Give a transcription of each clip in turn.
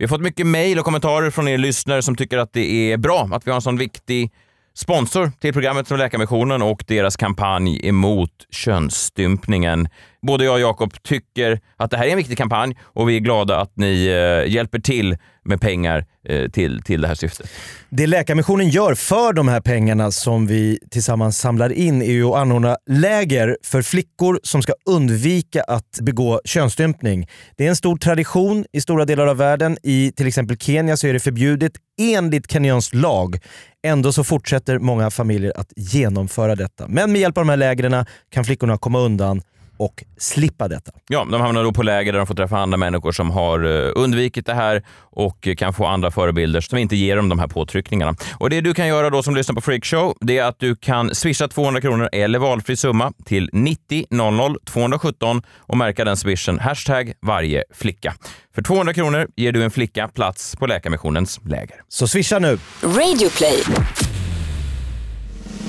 Vi har fått mycket mejl och kommentarer från er lyssnare som tycker att det är bra att vi har en sån viktig sponsor till programmet som Läkarmissionen och deras kampanj emot könsstympningen. Både jag och Jakob tycker att det här är en viktig kampanj och vi är glada att ni eh, hjälper till med pengar eh, till, till det här syftet. Det Läkarmissionen gör för de här pengarna som vi tillsammans samlar in är ju att anordna läger för flickor som ska undvika att begå könsstympning. Det är en stor tradition i stora delar av världen. I till exempel Kenya så är det förbjudet enligt kenyansk lag. Ändå så fortsätter många familjer att genomföra detta. Men med hjälp av de här lägren kan flickorna komma undan och slippa detta. Ja, de hamnar då på läger där de får träffa andra människor som har eh, undvikit det här och kan få andra förebilder som inte ger dem de här påtryckningarna. Och Det du kan göra då som lyssnar på Freakshow, det är att du kan swisha 200 kronor eller valfri summa till 90 00 217 och märka den swishen hashtag varje flicka. För 200 kronor ger du en flicka plats på Läkarmissionens läger. Så swisha nu! Radioplay.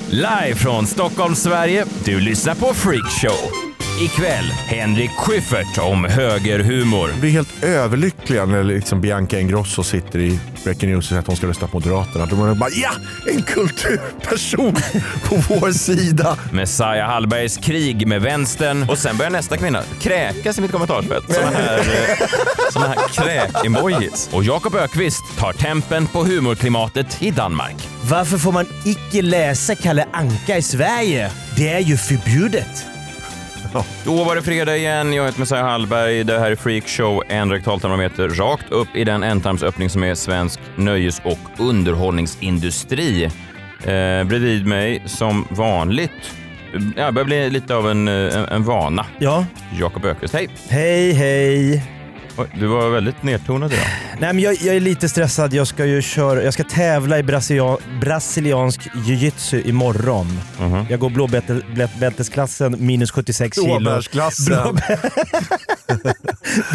Live från Stockholm, Sverige. Du lyssnar på Freakshow. Ikväll Henrik Schyffert om högerhumor. Jag blir helt överlyckliga när liksom Bianca Ingrosso sitter i Breaking News och säger att hon ska rösta på Moderaterna. Då är bara ja, en kulturperson på vår sida. Messiah Hallbergs krig med vänstern och sen börjar nästa kvinna kräkas i mitt kommentarsfält. Såna här, eh, såna här kräk-emojis. Och Jakob Ökvist tar tempen på humorklimatet i Danmark. Varför får man icke läsa Kalle Anka i Sverige? Det är ju förbjudet. Då var det fredag igen. Jag heter Messiah Hallberg. Det här är Freakshow, en rektaltermometer rakt upp i den ändtarmsöppning som är svensk nöjes och underhållningsindustri. Eh, bredvid mig, som vanligt, ja, börjar bli lite av en, en, en vana. Ja. Jakob Öqvist, hej! Hej hej! Oj, du var väldigt nedtonad idag. Nej, men jag, jag är lite stressad. Jag ska ju köra, jag ska tävla i brasilia, brasiliansk jiu-jitsu imorgon. Mhm. Jag går blåbältesklassen minus 76 kilo. Blåbärsklassen.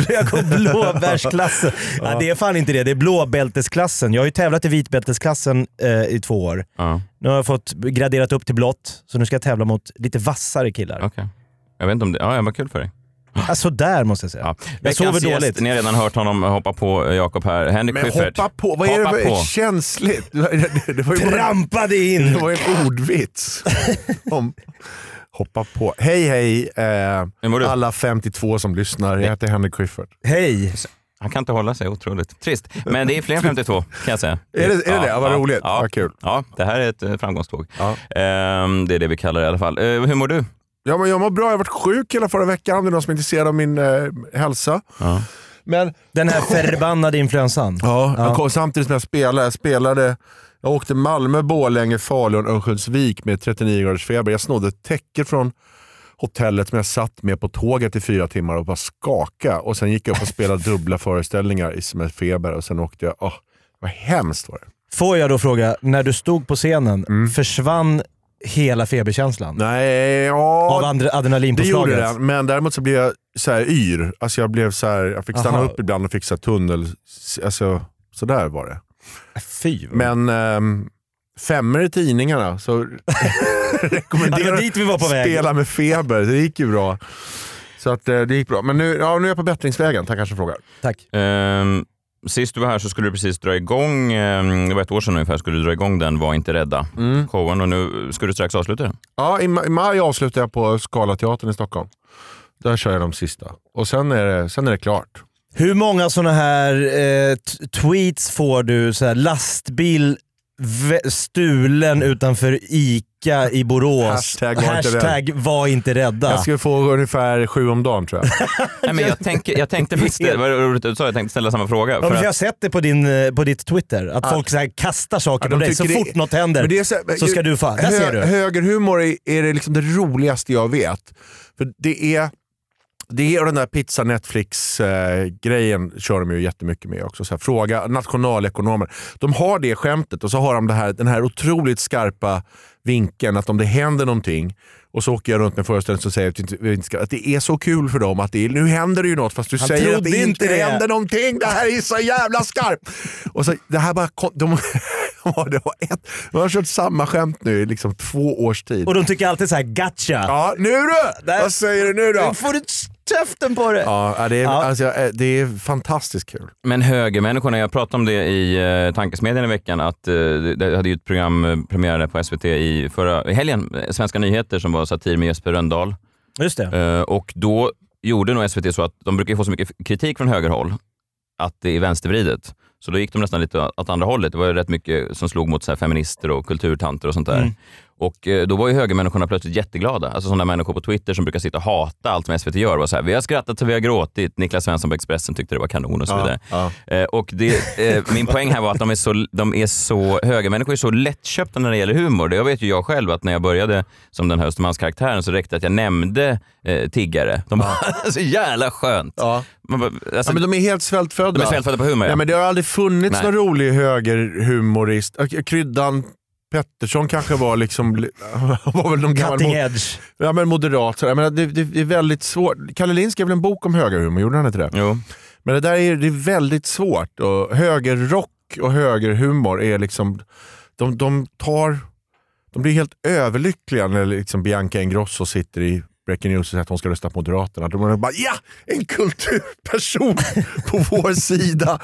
jag går blåbärsklassen. Ja, det är fan inte det, det är blåbältesklassen. Jag har ju tävlat i vitbältesklassen eh, i två år. Ja, Nu har jag fått graderat upp till blått, så nu ska jag tävla mot lite vassare killar. okej. Jag vet inte om det... Ja, ja, vad kul för dig. Ja, sådär måste jag säga. Ja. Jag sover dåligt. Ni har redan hört honom hoppa på Jakob här. Henrik Men Schyffert. hoppa på, vad är Hoppa det för på. känsligt? Det, var ju bara, Trampade in! det var ju en ordvits. Om, hoppa på. Hej hej eh, alla 52 som lyssnar. Jag heter Henrik Schyffert. Hej! Han kan inte hålla sig, otroligt trist. Men det är fler än 52 kan jag säga. Är det, är det det? Ja, vad roligt. Ja, Vad kul. ja, det här är ett eh, framgångståg. Ja. Ehm, det är det vi kallar det i alla fall. Eh, hur mår du? Ja, men jag mår bra, jag har varit sjuk hela förra veckan. Det är någon som är intresserad av min eh, hälsa. Ja. Men Den här förbannade influensan. ja, Jag kom, samtidigt som jag spelade, jag spelade jag åkte Malmö, Borlänge, Falun, Örnsköldsvik med 39 graders feber. Jag snodde ett täcke från hotellet som jag satt med på tåget i fyra timmar och bara skaka. Och sen gick jag upp och spelade dubbla föreställningar i- med feber och sen åkte jag. Åh, vad hemskt var det. Får jag då fråga, när du stod på scenen, försvann hela feberkänslan? Nej, ja, Av andre- det gjorde adrenalinpåslaget? det. Men däremot så blev jag så här yr. Alltså jag, blev så här, jag fick stanna Aha. upp ibland och fixa tunnel. Alltså, så där var det. Fy. Men ähm, femmer i tidningarna, så rekommenderar dit vi var på väg. spela med feber. Det gick ju bra. Så att, eh, det gick bra. Men nu, ja, nu är jag på bättringsvägen. Tackar som frågar. Tack. Ehm, sist du var här så skulle du precis dra igång, ehm, det var ett år sedan ungefär, skulle du dra igång den Var inte rädda Mm. showen och nu ska du strax avsluta den. Ja, i, ma- I maj avslutar jag på Scalateatern i Stockholm. Där kör jag de sista. Och sen är det, sen är det klart. Hur många sådana här eh, tweets får du? Så här, lastbil stulen utanför ICA i Borås. Hashtag var inte Hashtag var inte rädda. Jag ska få ungefär sju om dagen tror jag. Nej, men jag, tänker, jag tänkte faktiskt, det var roligt att du sa, jag tänkte ställa samma fråga. Ja, För men att, jag har sett det på, din, eh, på ditt Twitter, att folk så här kastar saker Ja, på dig. Så det- fort något händer Men det är så, så ska du få... Där ser du. Högerhumor är, är det, liksom det roligaste jag vet. För det är det och den där pizza Netflix-grejen kör de ju jättemycket med också. Så här, fråga nationalekonomer. De har det skämtet och så har de här, den här otroligt skarpa vinkeln att om det händer någonting och så åker jag runt med föreställningen och säger att, det är så kul för dem att det är, nu händer det ju något fast du Han säger att det inte inte det. händer någonting. Det här är så jävla skarpt. Och så, det här bara, kom- de, det var ett, de har kört samma skämt nu i liksom två års tid. Och de tycker alltid så här gotcha. Ja, nu du! Där- Vad säger du nu då? Nu får du käften på det! Ja, det är, Ja. Alltså, eh, det är fantastiskt kul. Men högermänniskorna, jag pratade om det i uh, Tankesmedjan i veckan, att eh, det hade ju ett program premiärade på SVT i förra i helgen, eh, Svenska nyheter, som var satir med Jesper Rönndahl. Just det. Eh, och då gjorde nog SVT så att de brukar få så mycket kritik från högerhåll att det är vänstervridet. Så då gick de nästan lite åt andra hållet. Det var ju rätt mycket som slog mot så här feminister och kulturtanter och sånt där. Mm. Och eh, då var ju högermänniskorna plötsligt jätteglada. Alltså sådana människor på Twitter som brukar sitta och hata allt som SVT gör. Var så här, vi har skrattat och vi har gråtit. Niklas Svensson på Expressen tyckte det var kanon och så vidare. Ja, Eh, och det, eh, min poäng här var att de är så, de är så, högermänniskor är så lättköpta när det gäller humor. Det vet ju jag själv att när jag började som den här Östermalmskaraktären så räckte det att jag nämnde eh, tiggare. De bara, så jävla skönt. ja. Bara, alltså, ja, men de är helt svältfödda. de är svältfödda på humor. Ja, Ja, men det har aldrig funnits Nej. någon rolig högerhumorist. Kryddan Pettersson kanske var liksom, var väl någon gammal Cutting mo- edge. ja, men moderat. Jag menar, det, det, det är väldigt svårt. Kalle Lind skrev väl en bok om högerhumor, gjorde han inte det? Jo. Men det där är, det är väldigt svårt. Och högerrock och högerhumor är liksom, de, de tar, de blir helt överlyckliga när liksom Bianca Ingrosso sitter i Breaking News och säger att hon ska rösta på Moderaterna. De är bara ja, en kulturperson på vår sida.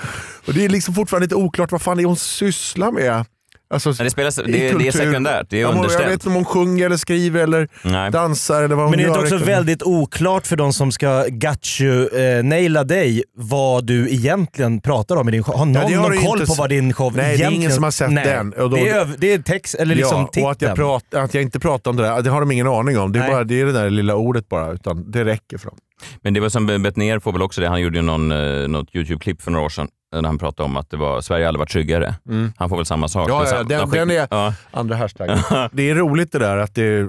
Och Det är liksom fortfarande lite oklart vad fan det är hon sysslar med. Alltså, Men det, spelas, det, det är sekundärt, det är Ja, men Jag vet underställt. inte om hon sjunger eller skriver eller Nej. dansar eller vad hon Men det är också väldigt oklart för de som ska gachu-naila dig vad du egentligen pratar om i din show? Har någon, det har någon koll inte på vad din show Nej, det är ingen egentligen... som har sett Nej. den. Och då- det, är, det är text, eller liksom ja, titeln. och att jag, prat, att jag inte pratar om det där, det har de ingen aning om. Det är, Nej. bara, det, är det där lilla ordet bara, utan det räcker för dem. Men det var som Bettner får väl också det. Han gjorde ju någon, eh, något YouTube-klipp för några år sedan när han pratade om att det var, Sverige aldrig varit tryggare. Han får väl samma sak. Ja, ja, den- den är- Ja. Andra hashtaggen. det är roligt det där att det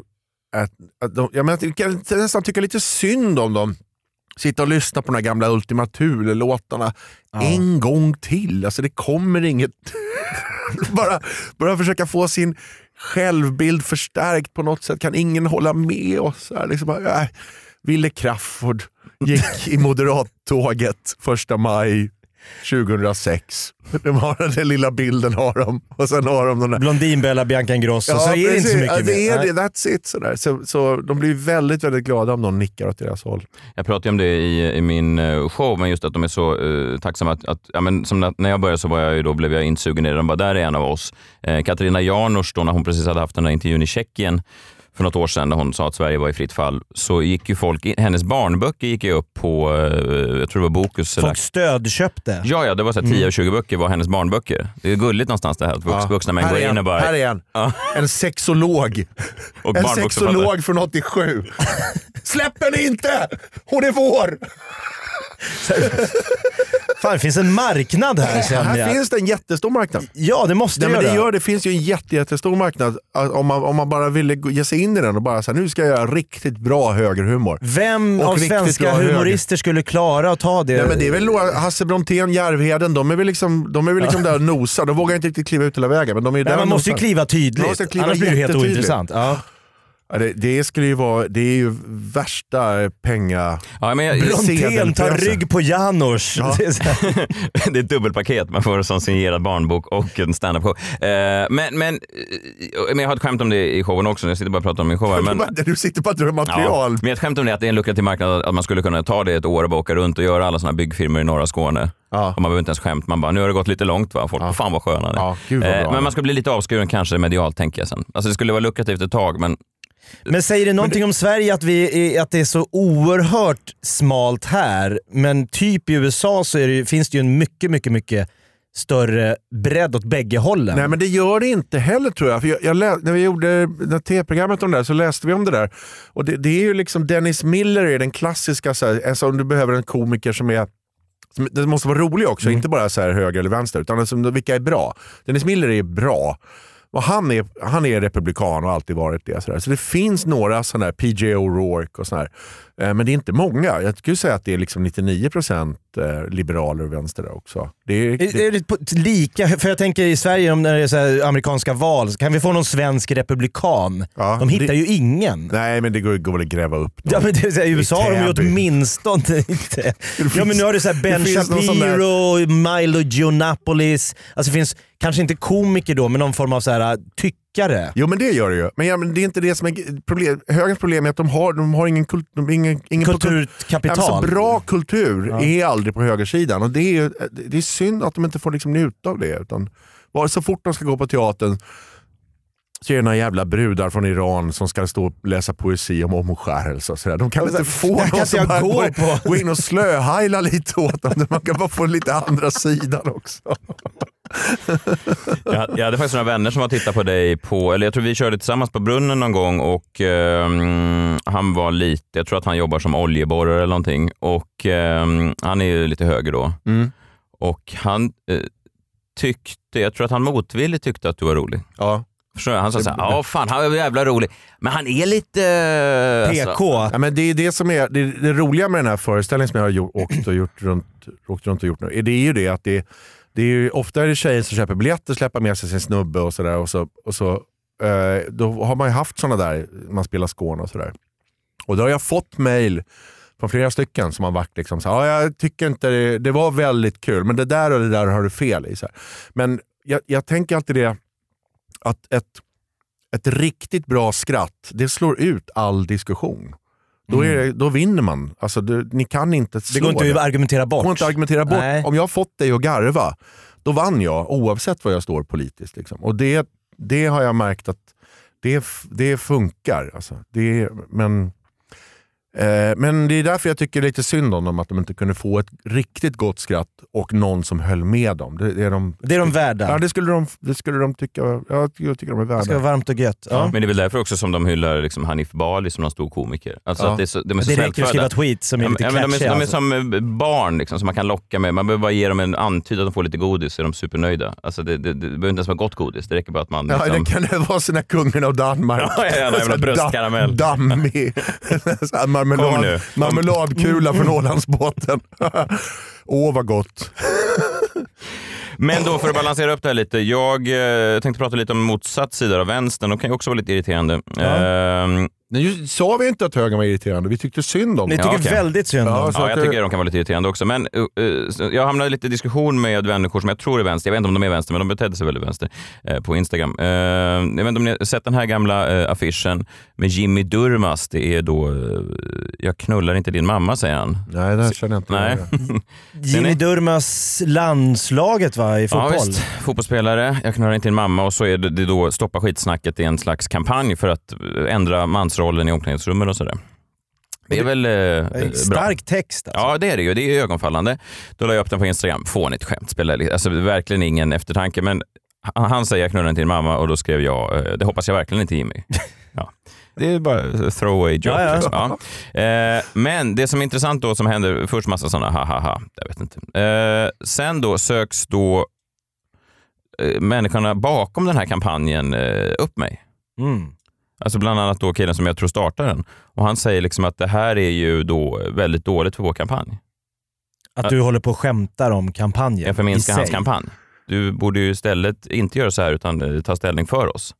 att, att de, jag, menar, jag kan nästan tycka lite synd om dem. Sitta och lyssna på de här gamla Ultima Thule-låtarna en gång till. Alltså det kommer inget... bara, bara försöka få sin självbild förstärkt på något sätt. Kan ingen hålla med oss? Här, liksom, äh, Ville Crafoord gick i moderattåget första maj 2006. De har den lilla bilden har de. Och sen har de den där Blondinbella, Bianca Ingrosso, så är det inte så mycket ja, det är mer. det, That's it. Sådär. Så, så de blir väldigt, väldigt glada om någon nickar åt deras håll. Jag pratade om det i, i min eh, show, men just att de är så eh, tacksamma. Att, att, ja, men som när- jag började så var jag ju då, blev jag insugen i det. De bara, där är en av oss. Eh, Katarina Janouch, då, när hon precis hade haft den här intervjun i Tjeckien för något år sedan när hon sa att Sverige var i fritt fall, så gick ju folk, in, hennes barnböcker gick ju upp på, eh, jag tror det var Bokus. eller- Folk stödköpte. Ja, ja, det var så här 10 av 20 böcker var hennes barnböcker. Det är gulligt någonstans det här, att vux, vuxna män går in och bara... här är en. Ja. En sexolog. och En sexolog från 87. Släpp henne inte! Hon är vår! Fan, det finns en marknad här känner Här jag. finns det en jättestor marknad. Ja, det måste Nej, men göra. det, gör, det finns ju en jätte, jättestor marknad om man, om man bara ville ge sig in i den och bara säga nu ska jag göra riktigt bra högerhumor. Vem Och av svenska bra höger. humorister skulle klara att ta det? Nej, men det är väl några- Hasse Brontén, Järvheden, de är väl liksom, de är väl liksom där och nosar. De vågar inte riktigt kliva ut hela vägen. Men de är Nej, där man måste ju kliva tydligt, kliva annars blir det helt ointressant. Ja. Ja, det, det, skulle ju vara, det är ju värsta penga... Ja, men jag, Brontén tar rygg på Janouch. Ja. Det är det är ett dubbelpaket. Man får en sån signerad barnbok och en standup-show. Eh, men, men, eh, men jag har ett skämt om det i showen också. Jag sitter bara och pratar om min show här. Men, du sitter bara och drar ja, material. men ett skämt om det att det är en lukrativ marknad att man skulle kunna ta det ett år och bara åka runt och göra alla såna byggfirmor i norra Skåne. Ja. Och man behöver inte ens skämt. Man bara, nu har det gått lite långt va? Folk, fan vad sköna är. Ja. Eh, Men man ska bli lite avskuren kanske medialt tänker jag sen. Alltså det skulle vara lukrativt ett tag men Men säger det någonting om Sverige att, vi är, att det är så oerhört smalt här, men typ i USA så det, finns det ju en mycket, mycket, mycket större bredd åt bägge hållen. Nej men det gör det inte heller tror jag. För jag, jag lä- när vi gjorde det tv-programmet om det där så läste vi om det där. Och det, det är ju liksom Dennis Miller är den klassiska, så här, alltså om du behöver en komiker som är som, det måste vara rolig också, inte bara så här höger eller vänster. Utan alltså, vilka är bra? Dennis Miller är bra. Och han, är, han är republikan och har alltid varit det. Så, så det finns några sådana här, PJ O'Rourke och sådär. Eh, men det är inte många. Jag skulle säga att det är liksom 99% eh, liberaler och vänster där också. Det är, Är, är det lika, för jag tänker i Sverige om när det är så amerikanska val, så kan vi få någon svensk republikan? Ja, de hittar det- ju ingen. Nej, men det går, går väl att gräva upp Ja, men det, här, I USA har de ju åtminstone inte... Ja men nu har du så här Ben det Shapiro, Milo Giannapolis. Alltså det finns kanske inte komiker då, men någon form av så här, tyckare. Jo men det gör det ju. Men, ja, men det är inte det som är problem. Högerns problem är att de har, de har ingen, kult, de ingen, ingen Kulturkapital. Alltså, bra kultur Ja. är aldrig på högersidan och det är, ju- det är synd att de inte får liksom njuta av det. Utan bara så fort de ska gå på teatern så är det några jävla brudar från Iran som ska stå och läsa poesi om omskärelse och sådär. De kan inte få kan någon inte som gå går, på. gå in och slöhajla lite åt dem. Man kan bara få lite andra sidan också. Jag, jag hade faktiskt några vänner som var och tittade på dig på, eller jag tror vi körde tillsammans på brunnen någon gång och ehm, han var lite, jag tror att han jobbar som oljeborrare eller någonting och ehm, han är ju lite höger då. Och han eh, tyckte, jag tror att han motvilligt tyckte att du var rolig. Ja. Förstår? Han sa såhär, ja fan han är jävla rolig, men han är lite... eh, PK. Alltså, Ja, men det är det som är det, det roliga med den här föreställningen som jag har gjort, åkt, och gjort runt, åkt runt och gjort nu. Det är ju det att det, det är ju, ofta är det tjejer som köper biljetter, släpper med sig sin snubbe och sådär. Och så, och så, eh, då har man ju haft sådana där, man spelar Skåne och sådär. Och då har jag fått mail från flera stycken som har varit liksom så ah, jag tycker inte det, det var väldigt kul, men det där och det där har du fel i. Så här. Men jag, jag tänker alltid det att ett, ett riktigt bra skratt, det slår ut all diskussion. Då, är det, då vinner man. Alltså, det, ni kan inte slå Det går inte att argumentera Det går bort. inte att argumentera bort. Nej. Om jag har fått dig att garva, då vann jag oavsett var jag står politiskt. Liksom. Och det, det har jag märkt att det, det funkar. Alltså. Det, men, men det är därför jag tycker lite synd om dem, att de inte kunde få ett riktigt gott skratt och någon som höll med dem. Det, är de, Det är de värda. ja, det, skulle de, det skulle de tycka, ja, jag tycker de är Det ska vara värda. varmt och gött. Ja. Men det är väl därför också som de hyllar liksom Hanif Bali som någon stor komiker. Alltså Ja. att det, är så, de är så Det räcker att skriva tweets som är Ja, lite ja, men de, är, de är alltså. som eh, barn liksom, som man kan locka med. Man behöver bara ge dem en antydan att de får lite godis så är de supernöjda. Alltså det, det, det behöver inte ens vara gott godis, det räcker bara att man... Ja, liksom, det kan det vara sina kungen av Danmark. Ja, ja, ja, jävla bröstkaramell. Dammig marmelad, marmeladkula från Ålandsbåten. Åh vad gott. Men då för att balansera upp det här lite. Jag eh, tänkte prata lite om motsatt sida av vänstern. De kan ju också vara lite irriterande. Ehm, Nu sa vi inte att högern var irriterande, vi tyckte synd om Ni dem. tycker okej. väldigt synd om Ja, dem. ja, att jag tycker de kan vara lite irriterande också. Men uh, uh, jag hamnade lite i diskussion med människor som jag tror är vänster. Jag vet inte om de är vänster, men de betedde sig väldigt vänster eh, på Instagram. Eh, jag vet inte om ni har sett den här gamla eh, affischen med Jimmy Durmaz. Det är då “Jag knullar inte din mamma” säger han. Nej, det här känner jag inte. Nej. Jimmy ni? Durmaz landslaget va, i Ja, fotboll? visst. Fotbollsspelare, jag knullar inte din mamma och så är det, det då Stoppa skitsnacket i en slags kampanj för att ändra mansrollen i omklädningsrummen och sådär. Det är väl eh, eh, bra. Stark text alltså. Ja, det är det ju. Det är ögonfallande. Då la jag upp den på Instagram. Fånigt skämt. Spelar, alltså, verkligen ingen eftertanke. Men han, säger jag knullar inte din mamma och då skrev jag, eh, det hoppas jag verkligen inte Jimmy. Ja. Det är bara throwaway joke. Ja, ja. Ja. Eh, men det som är intressant då som händer, först massa sådana ha ha ha, jag vet inte. Eh, sen då söks då eh, människorna bakom den här kampanjen eh, upp mig. Mm. Alltså bland annat då killen som jag tror startar den. Och han säger liksom att det här är ju då väldigt dåligt för vår kampanj. Att du håller på och skämtar om kampanjen Jag förminskar hans kampanj. Du borde ju istället inte göra så här utan eh, ta ställning för oss.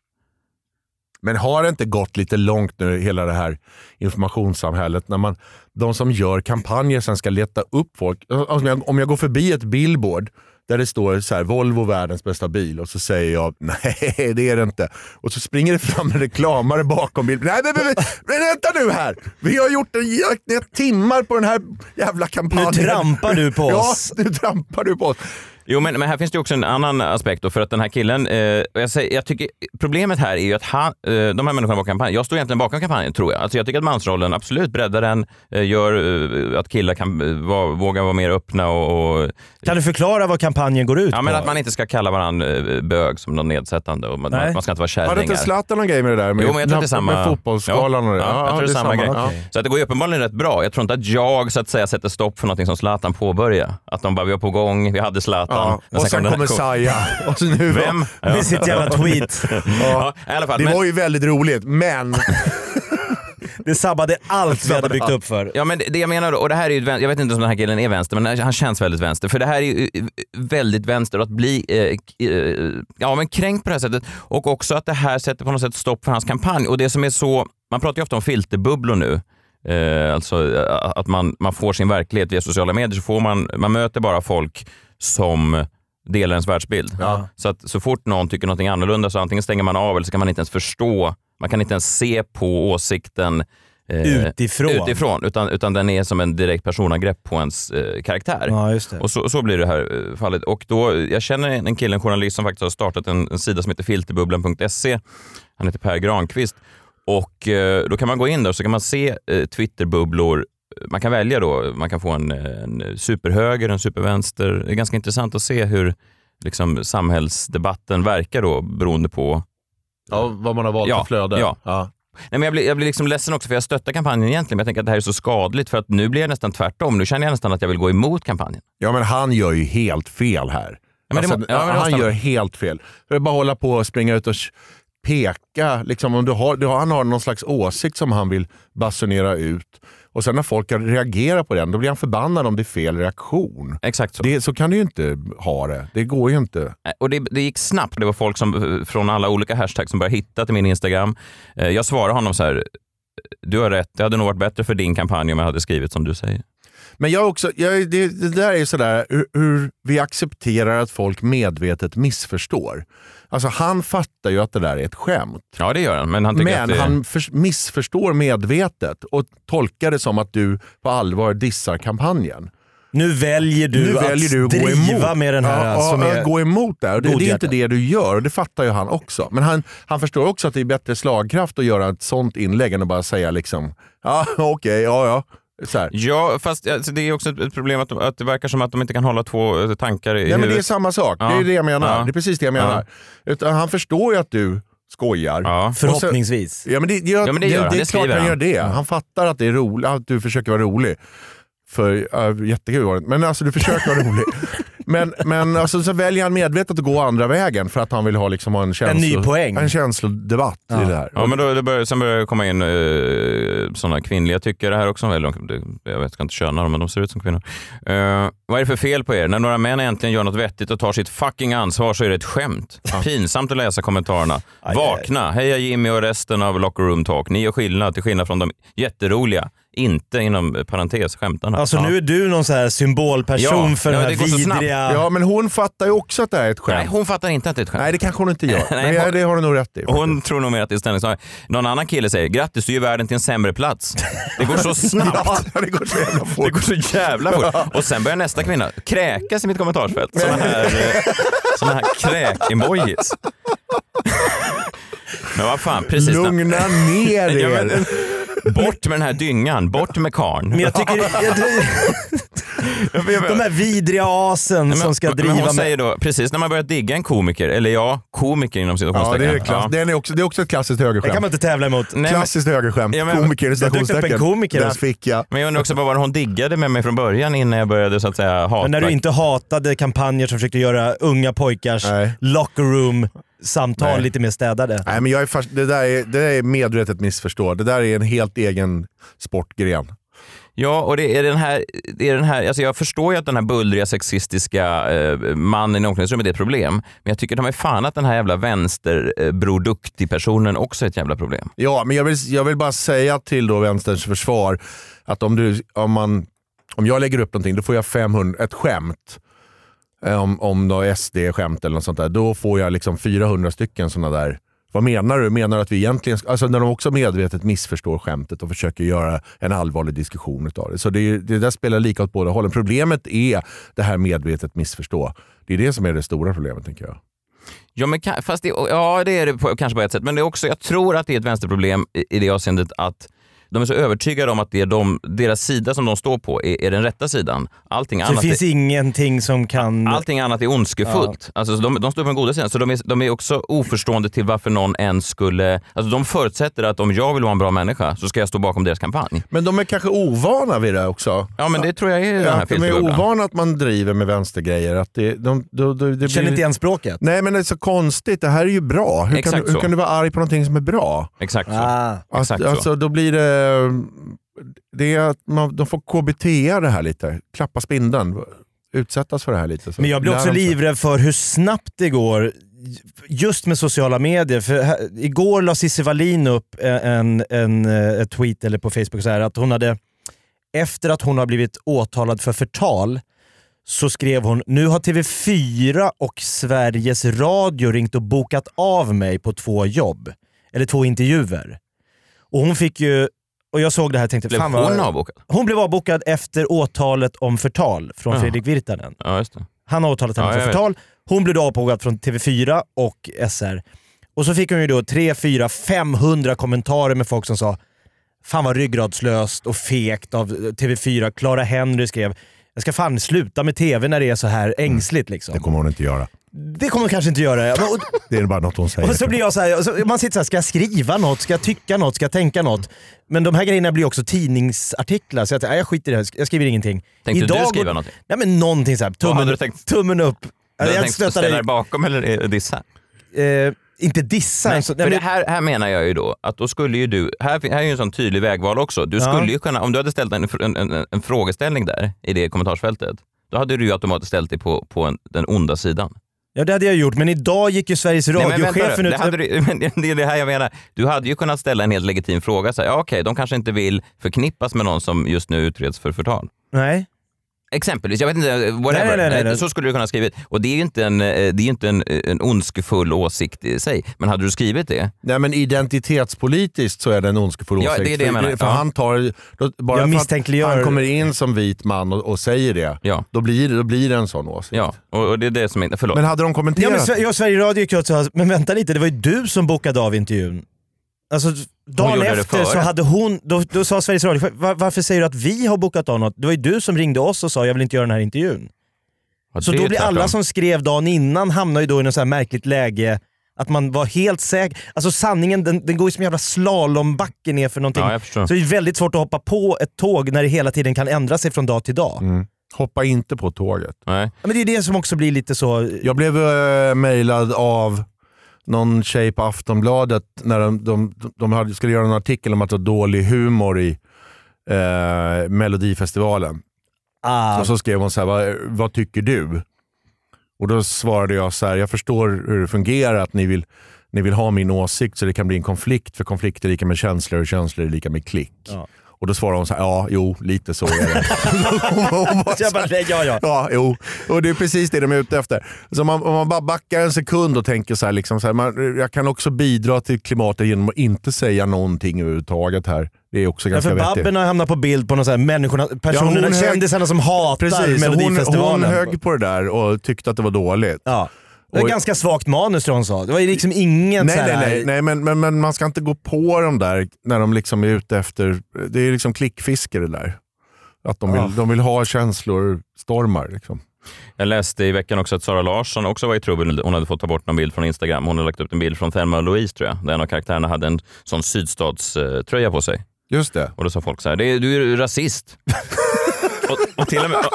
Men har det inte gått lite långt nu, hela det här informationssamhället, när man, de som gör kampanjer sen ska leta upp folk. Alltså, Om jag, om jag går förbi ett billboard där det står så här, Volvo världens bästa bil och så säger jag nej det är det inte. Och så springer det fram en reklamare bakom bilen. Nej men, men, men, vänta nu här! Vi har gjort en, jag, timmar på den här jävla kampanjen. Nu trampar du på oss. Ja, nu trampar du på oss. Jo, men, men här finns det också en annan aspekt. Då, för att den här killen, eh, jag säger, jag tycker, problemet här är ju att han, eh, de här människorna bakom kampanjen, jag står egentligen bakom kampanjen tror jag. Alltså, jag tycker att mansrollen, absolut breddar den, eh, gör eh, att killar kan eh, va, våga vara mer öppna och, och Kan du förklara vad kampanjen går ut Ja, på? men att man inte ska kalla varandra eh, bög som något nedsättande och man, Nej. man ska inte vara Hade inte kärringar. Zlatan någon grej med det där? Med, Jo, men jag tror det är samma- med fotbollsskalan och det. Ja, jag tror det är samma grej. Ja. Okej. Så att det går ju uppenbarligen rätt bra. Jag tror inte att jag så att säga sätter stopp för någonting som Zlatan påbörjade. Att de bara, vi var på gång, vi hade Zlatan. Ja. men Och sen här kommer ko- Saja. Och så nu Vem? Med sitt jävla tweet. Ja, fall. Det Men, var ju väldigt roligt, men Det sabbade allt vi hade byggt upp för. ja, men det, det jag menar, då, och det här är ju, jag vet inte om den här killen är vänster, men han känns väldigt vänster. För det här är ju eh, väldigt vänster att bli eh, eh, ja, men kränkt på det här sättet och också att det här sätter på något sätt stopp för hans kampanj. Och det som är så, man pratar ju ofta om filterbubblor nu. Eh, alltså eh, att man, man får sin verklighet via sociala medier, så får man, man möter bara folk som delar ens världsbild. Ja. Så att så fort någon tycker någonting annorlunda så antingen stänger man av eller så kan man inte ens förstå, man kan inte ens se på åsikten eh, Utifrån. utifrån utan, utan den är som en direkt personangrepp på ens eh, karaktär. Ja, just det. Och så, så blir det här eh, fallet. Och då, jag känner en kille, en journalist som faktiskt har startat en, en sida som heter filterbubblan.se. Han heter Per Granqvist. Och eh, då kan man gå in där och så kan man se eh, Twitterbubblor. Man kan välja då, man kan få en, en superhöger, en supervänster. Det är ganska intressant att se hur liksom, samhällsdebatten verkar då beroende på Ja, vad man har valt Ja, för flöde. ja. Ja. Nej, men jag blir, jag blir liksom ledsen också för jag stöttar kampanjen egentligen, men jag tänker att det här är så skadligt för att nu blir jag nästan tvärtom. Nu känner jag nästan att jag vill gå emot kampanjen. Ja, men han gör ju helt fel här. men det alltså, må- ja, måste han gör helt fel. Är bara hålla på och springa ut och peka. Liksom, om du har, du har, han har någon slags åsikt som han vill basunera ut. Och sen när folk reagerar på den, då blir han förbannad om det är fel reaktion. Exakt så. Det, så kan du ju inte ha det. Det går ju inte. Nej, Och det, det gick snabbt. Det var folk som, eh, från alla olika hashtags som började hitta till min Instagram. Eh, Jag svarade honom så här, du har rätt, det hade nog varit bättre för din kampanj om jag hade skrivit som du säger. Men jag också, jag, det, det där är sådär hur, hur vi accepterar att folk medvetet missförstår. Alltså han fattar ju att det där är ett skämt. Ja, det gör han. Men han Men att det, han förs- missförstår medvetet och tolkar det som att du på allvar dissar kampanjen. Nu väljer du nu att väljer du att gå driva emot. med den här ja, som ja, är... gå emot det. Och det, det är inte det du gör och det fattar ju han också. Men han, han förstår också att det är bättre slagkraft att göra ett sånt inlägg än att bara säga liksom ja okej, ja ja. Så här. Ja, fast alltså, det är också ett- problem att, de- att det verkar som att de inte kan hålla två eh, tankar i Nej, men det är huvudet. samma sak. Ja. Det är det jag menar. Ja. Det är precis det jag menar. Utan han förstår ju att du skojar. Ja. Förhoppningsvis. Ja men det, ja, men det gör han. det är Det klart skriver han gör det. Han fattar att det är roligt, att du försöker vara rolig. För, uh, jättekul var det Men alltså du försöker vara rolig. Men, men alltså, så väljer han medvetet att gå andra vägen för att han vill ha, liksom, ha en, känslo, ny poäng. en känslodebatt i det här. Ja, men då, det börjar, sen börjar det komma in uh, sådana kvinnliga tyckare här också. Det- jag vet, jag ska inte köna dem, men de ser ut som kvinnor. Eh, vad är det för fel på er? När några män äntligen gör något vettigt och tar sitt fucking ansvar så är det ett skämt. Pinsamt att läsa kommentarerna. aj. Vakna! Heja Jimmy och resten av Locker Room Talk. Ni gör skillnad till skillnad från de jätteroliga. Inte inom parentes skämtarna. Alltså Ja. nu är du någon så här symbolperson Ja, för ja, den här det vidriga... Ja men hon fattar ju också att det här är ett skämt. Nej, hon fattar inte att det är ett skämt. Nej det kanske hon inte gör. Nej, men hon- det har du nog rätt i. Hon tror nog mer att det är ställningstagande. Någon annan kille säger grattis, du gör världen till en sämre plats. Det går så snabbt. Ja, det går så jävla Det fort. går så jävla fort. Och sen börjar nästa kvinna kräkas i mitt kommentarsfält. Såna här, eh, såna här kräk-emojis. Men vad fan, precis. Lugna ner Ja, er. Men, bort med den här dyngan, bort med karn. Men jag tycker... Jag, de här vidriga asen som ska driva men hon med... säger då, precis när man börjar digga en komiker, eller ja, komiker inom Ja, det, citationstecken. är klass, är också, det är också ett klassiskt Det högerskämt. kan man inte tävla emot. Nej, men- Klassiskt högerskämt. Ja, men- komiker Det citationstecken. komiker och- fick jag. Men jag undrar också vad var det hon diggade med mig från början innan jag började så att säga hata. Men när du inte hatade kampanjer som försökte göra unga pojkars Nej. locker room samtal Nej. lite mer städade. Nej, men jag är fast, det, där är, det där är medvetet missförstå. Det där är en helt egen sportgren. Ja, och det är den här, det är den här alltså jag förstår ju att den här bullriga sexistiska eh, mannen i omklädningsrummet är ett problem, men jag tycker de är fan att den här jävla vänsterbroduktig-personen också är ett jävla problem. Ja, men jag vill, jag vill bara säga till då vänsterns försvar att om, du, om, man, om jag lägger upp någonting, då får jag 500, ett skämt. Eh, om, om då SD-skämt eller något sånt där. Då får jag liksom 400 stycken sådana där. Vad menar du? Menar du att vi egentligen... ska- Alltså när de också medvetet missförstår skämtet och försöker göra en allvarlig diskussion av det. Så det, det där spelar lika åt båda hållen. Problemet är det här medvetet missförstå. Det är det som är det stora problemet tänker jag. Ja, men, fast det, ja, det är det på, kanske på ett sätt, men det är också, jag tror att det är ett vänsterproblem i, i det avseendet att de är så övertygade om att det är de, deras sida som de står på är, är den rätta sidan. Allting Så det annat finns är, ingenting som kan... Allting annat är ondskefullt. Alltså, så de, de står på den goda sidan, så de är, de är också oförstående till varför någon ens skulle... Alltså, de förutsätter att om jag vill vara en bra människa så ska jag stå bakom deras kampanj. Men de är kanske ovana vid det också. Ja, men det tror jag är den Ja, här att de är ovana att man driver med vänstergrejer. Att det, de, de, de, det Känner blir- inte igen språket. Nej men det är så konstigt, det här är ju bra. Hur, kan, Exakt du- hur kan du vara arg på någonting som är bra? Exakt så. Ah. Exakt Alltså, så. alltså, då blir det... det är att man, de får KBT det här lite, klappa spindeln, utsättas för det här lite. Så Men jag blir också livrädd för hur snabbt det går just med sociala medier. För här, igår la Cissi Wallin upp en, en, en tweet eller på Facebook så här, att hon hade, efter att hon har blivit åtalad för förtal, så skrev hon “Nu har TV4 och Sveriges Radio ringt och bokat av mig på två jobb. Eller två intervjuer. Och hon fick ju, och jag såg det här och tänkte Blev fan vad... hon avbokad? Hon blev avbokad efter åtalet om förtal från Ja. Fredrik Virtanen. Ja, just det. Han har åtalat henne Ja, för jag vet. förtal. Hon blev då avbokad från TV4 och SR. Och så fick hon ju då 3, 4, 500 kommentarer med folk som sa Fan vad ryggradslöst och fegt av TV4. Clara Henry skrev jag ska fan sluta med TV när det är så här ängsligt. Liksom. Det kommer hon inte göra. Det kommer hon kanske inte göra. Men- Och, Det är bara något hon säger. och så blir jag så här, och så, man sitter så här, ska jag skriva något? Ska jag tycka något? Ska jag tänka något? Men de här grejerna blir också tidningsartiklar, så jag, tänkte, nej, jag skiter i det här. Jag skriver ingenting. Tänkte du Idag- skriva någonting? Nej men någonting såhär, tummen, du tänkt? tummen upp. Du hade jag tänkt ställa dig. bakom eller eh, dissa? Eh, inte dissa. Nej, en så- för det men- här, här menar jag ju då att då skulle ju du, här, här är ju en sån tydlig vägval också. Du Ja. skulle ju kunna, om du hade ställt en, en, en, en frågeställning där i det kommentarsfältet, då hade du ju automatiskt ställt dig på, på en, den onda sidan. Ja det hade jag gjort, men idag gick ju Sveriges radiochefen ut... det, hade du, men det är det här jag menar. Du hade ju kunnat ställa en helt legitim fråga. Så här, ja, okej, de kanske inte vill förknippas med någon som just nu utreds för förtal. Nej. Exempelvis, jag vet inte, whatever. Nej, nej, nej, nej. Så skulle du kunna skrivit. Och det är ju inte en, eh, det är inte en, en ondskefull åsikt i sig. Men hade du skrivit det, Nej men identitetspolitiskt så är det en ondskefull Ja, åsikt. det är det jag För- menar. För Ja. han tar, då, bara Jag för att han kommer in som vit man och, och säger det, ja. då blir, det- då blir det en sån åsikt. ja. Och, och det är det som är, förlåt. Men hade de Ja, kommenterat? men Sve- jag och Sveriges Radio gick ut och sa, men vänta lite, det var ju du som bokade av intervjun. Alltså dagen efter så hade hon, då, då sa Sveriges Radio, "Va- varför säger du att vi har bokat av något? Det var ju du som ringde oss och sa jag vill inte göra den här intervjun. Ja, Så då blir alla som skrev dagen innan hamnar ju då i något så här märkligt läge att man var helt säker. Alltså sanningen den, den går ju som en jävla slalombacke ner för någonting. Ja. Så det är väldigt svårt att hoppa på ett tåg när det hela tiden kan ändra sig från dag till dag. Mm. Hoppa inte på tåget. Nej. Ja, Men det är det som också blir lite så... Jag blev uh, mejlad av någon tjej på Aftonbladet när de, de, de skulle göra en artikel om att det var dålig humor i eh, Melodifestivalen. Ah, Och så skrev hon så här, vad, vad tycker du? Och då svarade jag så här, jag förstår hur det fungerar, att ni vill, ni vill ha min åsikt så det kan bli en konflikt, för konflikt är lika med känslor och känslor är lika med klick. Ja. Och då svarade hon så här, ja, jo, lite så är det. Hon bara Så jag bara, nej, ja, ja. Ja, jo. Och det är precis det de är ute efter. Så om man, om man bara backar en sekund och tänker så här, liksom så här man, jag kan också bidra till klimatet genom att inte säga någonting överhuvudtaget här. Det är också Ja, ganska för vettigt. Babben har hamnat på bild på någon så här människorna, personerna, hon hög- kändisarna som hatar Precis, hon, Melodifestivalen. hon högg på det där och tyckte att det var dåligt. Ja. Det var Och- ganska svagt manus tror jag hon sa. Det var ju liksom ingen Nej, så här, nej, nej, nej men, men, men man ska inte gå på dem där när de liksom är ute efter... Det är liksom klickfiske det där. Att de vill, Ja. de vill ha känslor, stormar. Liksom. Jag läste i veckan också att Sara Larsson också var i trubbel. Hon hade fått ta bort någon bild från Instagram. Hon hade lagt upp en bild från Thelma och Louise tror jag, där en av karaktärerna hade en sån sydstatströja på sig. Just det. Och då sa folk så här, "Det är- du är ju rasist. och, till och, med,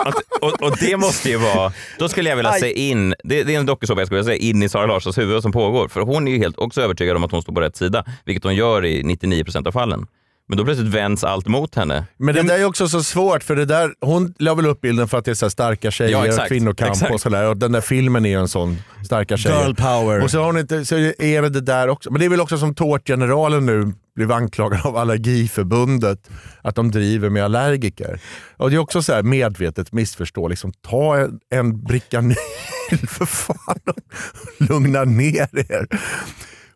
och, och, det måste ju vara, då skulle jag vilja se in, det, det är en dokusåpa jag skulle vilja se in i Sara Larssons huvud som pågår. För hon är ju helt också övertygad om att hon står på rätt sida, vilket hon gör i 99% av fallen. Men då plötsligt vänds allt mot henne. Men det där är också så svårt, för det där, hon la väl upp bilden för att det är så här starka tjejer Ja, och exakt. kvinnokamp Exakt. och sådär. Och den där filmen är ju en sån, starka tjejer. girl power. Och så, har hon inte, så är det det där också. Men det är väl också som Tårtgeneralen nu blev anklagad av Allergiförbundet att de driver med allergiker. Och Det är också så här medvetet missförstå. Liksom, ta en, en bricka Nyl för fan och lugna ner er.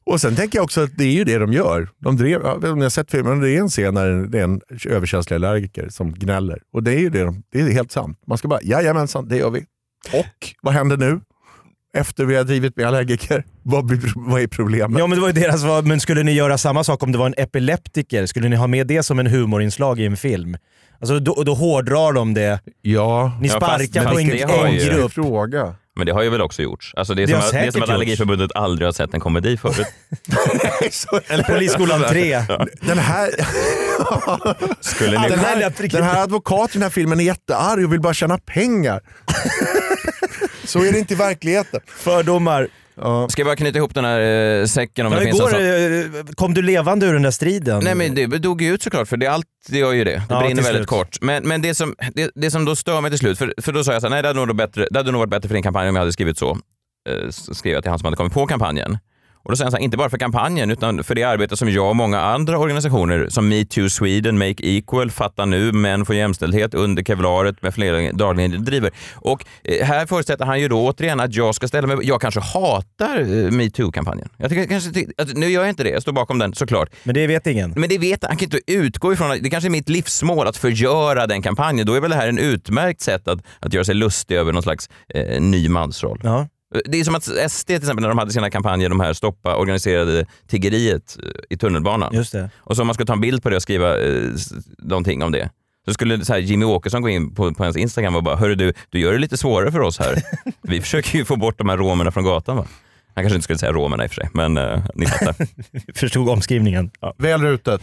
Och sen tänker jag också att det är ju det de gör. De drev, jag vet inte om ni har sett filmen, det är en scen när det är en överkänslig allergiker som gnäller. Och det är ju det, de, det är helt sant. Man ska bara, jajamensan, det gör vi. Och vad händer nu? Efter vi har drivit med allergiker, vad, blir, vad är problemet? Ja men det var ju deras svar, men skulle ni göra samma sak om det var en epileptiker? Skulle ni ha med det som en humorinslag i en film? Alltså då, då hårdrar de det. Ja, Ni Ja, fast- sparkar på en, en ju- grupp. fråga. Men det har ju väl också gjorts. Alltså det är Det som, att, det är som att gjorts. Allergiförbundet aldrig har sett en komedi förut. Eller Polisskolan 3. Den här, Skulle ni... den, här den här advokaten i den här filmen är jättearg och vill bara tjäna pengar. Så är det inte i verkligheten. Fördomar. Ja. Ska jag bara knyta ihop den här eh, säcken om Ja, det finns igår sån... eh, kom du levande ur den där striden? Nej men det dog ju ut såklart, för det, allt det gör ju det. Det Ja, brinner väldigt kort. Men, men det, som, det, det som då stör mig till slut, för, för då sa jag så här, nej det hade, nog bättre, det hade nog varit bättre för din kampanj om jag hade skrivit så. Eh, skrev jag till han som hade kommit på kampanjen. Och då säger han så här, inte bara för kampanjen utan för det arbete som jag och många andra organisationer som Metoo Sweden, Make Equal, Fatta Nu, Män för jämställdhet, Under kevlaret med flera dagligen driver. Och eh, här förutsätter han ju då återigen att jag ska ställa mig... Jag kanske hatar eh, metoo-kampanjen. Jag tycker kanske, alltså, nu gör jag inte det, jag står bakom den såklart. Men det vet ingen. Men det vet han kan inte utgå ifrån. att Det kanske är mitt livsmål att förgöra den kampanjen. Då är väl det här en utmärkt sätt att, att göra sig lustig över någon slags eh, ny mansroll. Ja. Det är som att SD till exempel när de hade sina kampanjer, de här stoppa organiserade tiggeriet eh, i tunnelbanan. Just det. Och så om man skulle ta en bild på det och skriva eh, någonting om det. Så skulle så här, Jimmy Åkesson gå in på, på ens Instagram och bara, hörru du, du gör det lite svårare för oss här. Vi försöker ju få bort de här romerna från gatan va? Han kanske inte skulle säga romerna i och för sig, men eh, ni fattar. Förstod omskrivningen. Ja. Väl rutet.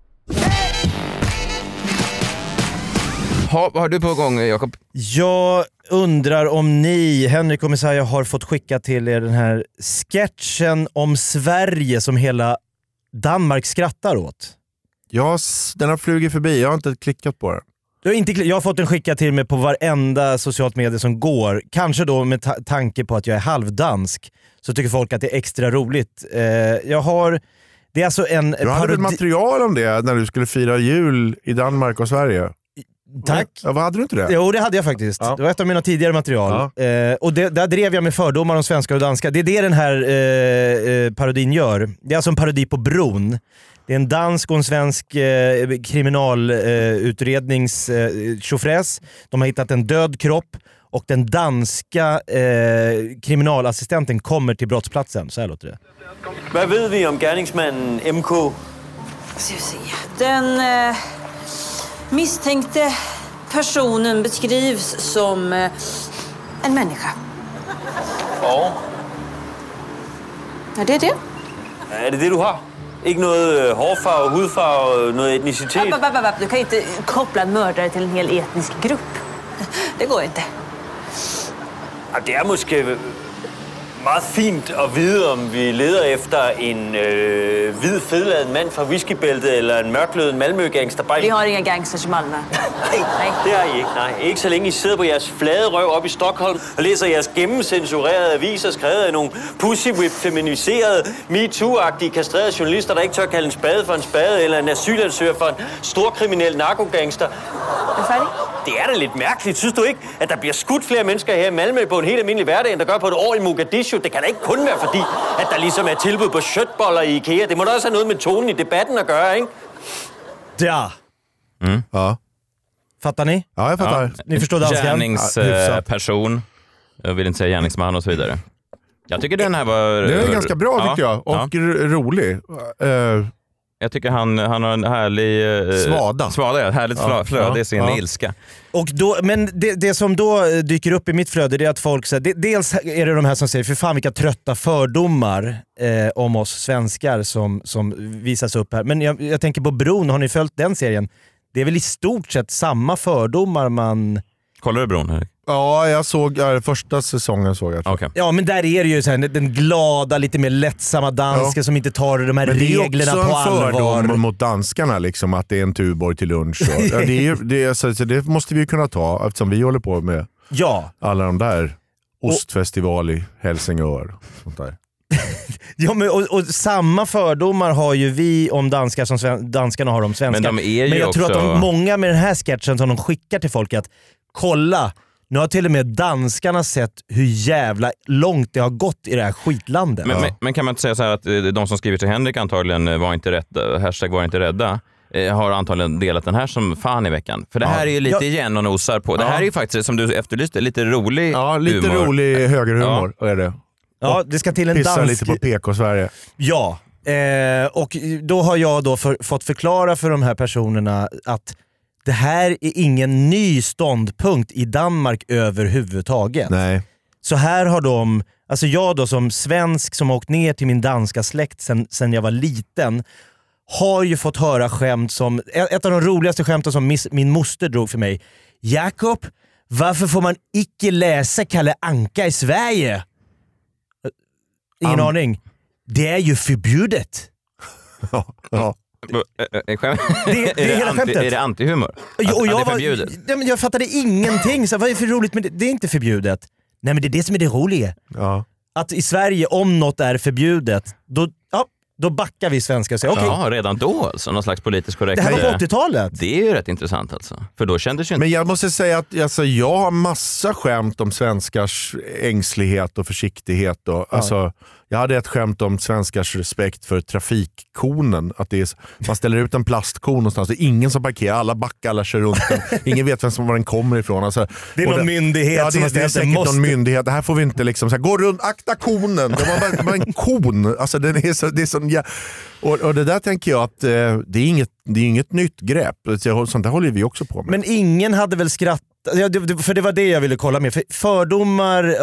Ha, vad har du på gång Jakob? Jag undrar om ni, Henrik och Messiah, har fått skicka till er den här sketchen om Sverige som hela Danmark skrattar åt. Ja, den har flugit förbi. Jag har inte klickat på den. Jag har, inte, jag har fått den skickad till mig på varenda socialt medie som går. Kanske då med ta- tanke på att jag är halvdansk så tycker folk att det är extra roligt. Eh, jag har... Det är alltså en Du hade väl material om det när du skulle fira jul i Danmark och Sverige? Tack. Ja, vad hade du inte det? Jo, det hade jag faktiskt. Ja. Det var ett av mina tidigare material. Eh, och det, där drev jag med fördomar om svenskar och danskar. Det är det den här eh, eh, parodin gör. Det är alltså en parodi på Bron. Det är en dansk och en svensk eh, kriminalutrednings eh, tjofräs. De har hittat en död kropp och den danska eh, kriminalassistenten kommer till brottsplatsen. Så här låter det. Hvad ved vi om gerningsmanden MK? Den eh, misstänkte personen beskrivs som eh, en människa. Ja. Ja, det är det. Er det det, du har? Ikke noget øh, hårfarve, hudfarve, noget etnicitet? App, app, app. Du kan inte koppla en mördare till en hel etnisk grupp. Det går inte. Det er måske øh, meget fint at vide, om vi leder efter en øh, hvid, fedladet mand fra whiskybæltet eller en mørklødet Malmø-gangster. Bare... Vi har inga gangsters i Malmö. Nej, det har I ikke. Nej, ikke så længe I sidder på jeres flade røv op i Stockholm og læser jeres gennemcensurerede aviser skrevet af nogle pussy whip feminiserede MeToo-agtige kastrerede journalister, der ikke tør kalde en spade for en spade eller en asylansøger for en storkriminel narkogangster. Är du färdig? Det er da lidt mærkeligt, synes du ikke, at der bliver skudt flere mennesker her i Malmø på en helt almindelig hverdag, end der gør på et år i Mogadishu? Det kan da ikke kun være fordi, at der ligesom er tilbud på shirtboller i IKEA. Det må da også have noget med tonen i debatten at gøre, ikke? Ja! Ja, Fattar ni? ja jag fattar. Ni förstår danskan? Ja. Gärningsperson, jag vill inte säga gärningsman och så vidare. Jag tycker den här var... Den är ganska bra Ja, tycker jag. Och ja. rolig. Eh, Jag tycker han, han har en härlig... eh, Svada. Svada, ja. Härligt Ja, flöde i sin ja. ilska. Och då, men det, det som då eh, dyker upp i mitt flöde det är att folk säger, det, dels är det de här som säger för fan vilka trötta fördomar eh, om oss svenskar som, som visas upp här. Men jag, jag tänker på Bron, har ni följt den serien? Det är väl i stort sett samma fördomar man... Kollar du bron, Henrik? Ja, jag såg ja, första säsongen. såg jag. Okej. Ja men där är det ju så här, den glada, lite mer lättsamma dansken som inte tar de här Men det är reglerna också på en fördom allvar. mot danskarna, liksom, att det är en Tuborg till lunch. Och, ja, det, är, ju- det, är, så, så det måste vi ju kunna ta eftersom vi håller på med Ja, alla de där. Ostfestival i Helsingör. Sånt där. ja men, och, och samma fördomar har ju vi om danskar som sven, danskarna har om svenskar. Men de är ju Men jag tror att också- de, många med den här sketchen som de skickar till folk att kolla, nu har till och med danskarna sett hur jävla långt det har gått i det här skitlandet. Men, men, men kan man inte säga så här att eh, de som skriver till Henrik antagligen eh, var inte rädda, hashtag var inte rädda, eh, har antagligen delat den här som fan i veckan. För det här är ju lite Ja. igen och nosar på. Det här är ju faktiskt, som du efterlyste, lite rolig Ja, lite humor. rolig högerhumor är det. ja, det ska till en dansk... lite på PK-Sverige. Ja, eh, och då har jag då för, fått förklara för de här personerna att det här är ingen ny ståndpunkt i Danmark överhuvudtaget. Nej. Så här har de, alltså jag då som svensk som har åkt ner till min danska släkt sen, sen jag var liten, har ju fått höra skämt som, ett av de roligaste skämten som miss, min moster drog för mig. Jakob, varför får man icke läsa Kalle Anka i Sverige? Ingen Am- aning. Det är ju förbjudet. Ja, ja. Äh, Skämt? Det- det är är, hela anti, skämtet. är det antihumor? Att, och att jag, det är var, förbjudet? ja, men jag fattade ingenting. Så, vad är det för roligt med det? Det är inte förbjudet. Nej men det är det som är det roliga. Ja. Att i Sverige, om något är förbjudet, då, ja, då backar vi svenskar och säger okej, Ja, redan då alltså? Någon slags politiskt korrekt... det här var eh, på 80-talet. Det är ju rätt intressant alltså. För då kändes ju inte... Men jag måste säga att alltså, jag har massa skämt om svenskars ängslighet och försiktighet. Och, alltså, jag hade ett skämt om svenskars respekt för trafikkonen. Att det är, man ställer ut en plastkon någonstans, det är ingen som parkerar, alla backar, alla kör runt den. Ingen vet vem som, var den kommer ifrån. Alltså, Det är någon myndighet ja, det, som har det är ställt säkert Måste- någon myndighet. Det här får vi inte liksom, så här, gå runt, akta konen. Det var bara, det var en kon. Alltså, den är så, det är sån, jä- och, och det där tänker jag att eh, det, är inget, det är inget nytt grepp. Så- Sånt där håller vi också på med. Men ingen hade väl skrattat, ja, för det var det jag ville kolla med. För fördomar,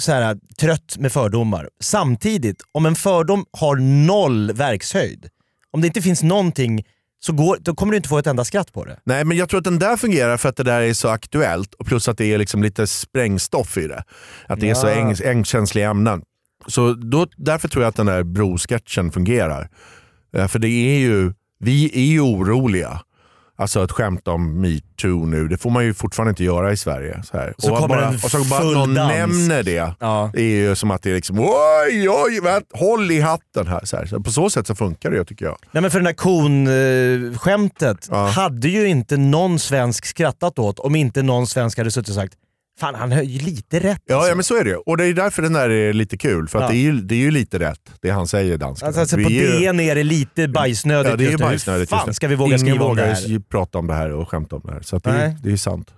så här, trött med fördomar. Samtidigt, om en fördom har noll verkshöjd, om det inte finns någonting, så går, då kommer du inte få ett enda skratt på det. Nej, men jag tror att den där fungerar för att det där är så aktuellt och plus att det är liksom lite sprängstoff i det. Att det är så Ja. äng, ängkänsliga ämnen. Så då, därför tror jag att den där brosketchen fungerar. Eh, För det är ju, vi är ju oroliga. Alltså ett skämt om metoo nu, det får man ju fortfarande inte göra i Sverige. Så här. Så och, kommer bara, en och så bara någon dans. nämner det, Ja. det är ju som att det är liksom oj, oj, vänt, håll i hatten här. Så, här. så på så sätt så funkar det tycker jag. Nej men för den där kon-skämtet Ja. hade ju inte någon svensk skrattat åt om inte någon svensk hade suttit och sagt Fan han har ju lite rätt. Ja, alltså." ja men så är det ju. Och det är därför den där är lite kul. För att Ja. det, är ju, det är ju lite rätt, det han säger dansken. Alltså, alltså på ju- DN är det lite bajsnödigt Ja, det är ju bajsnödigt Hur fan ska vi våga Ingen skriva om det vågar här? ju prata om det här och skämta om det här. Så det, är, det är sant.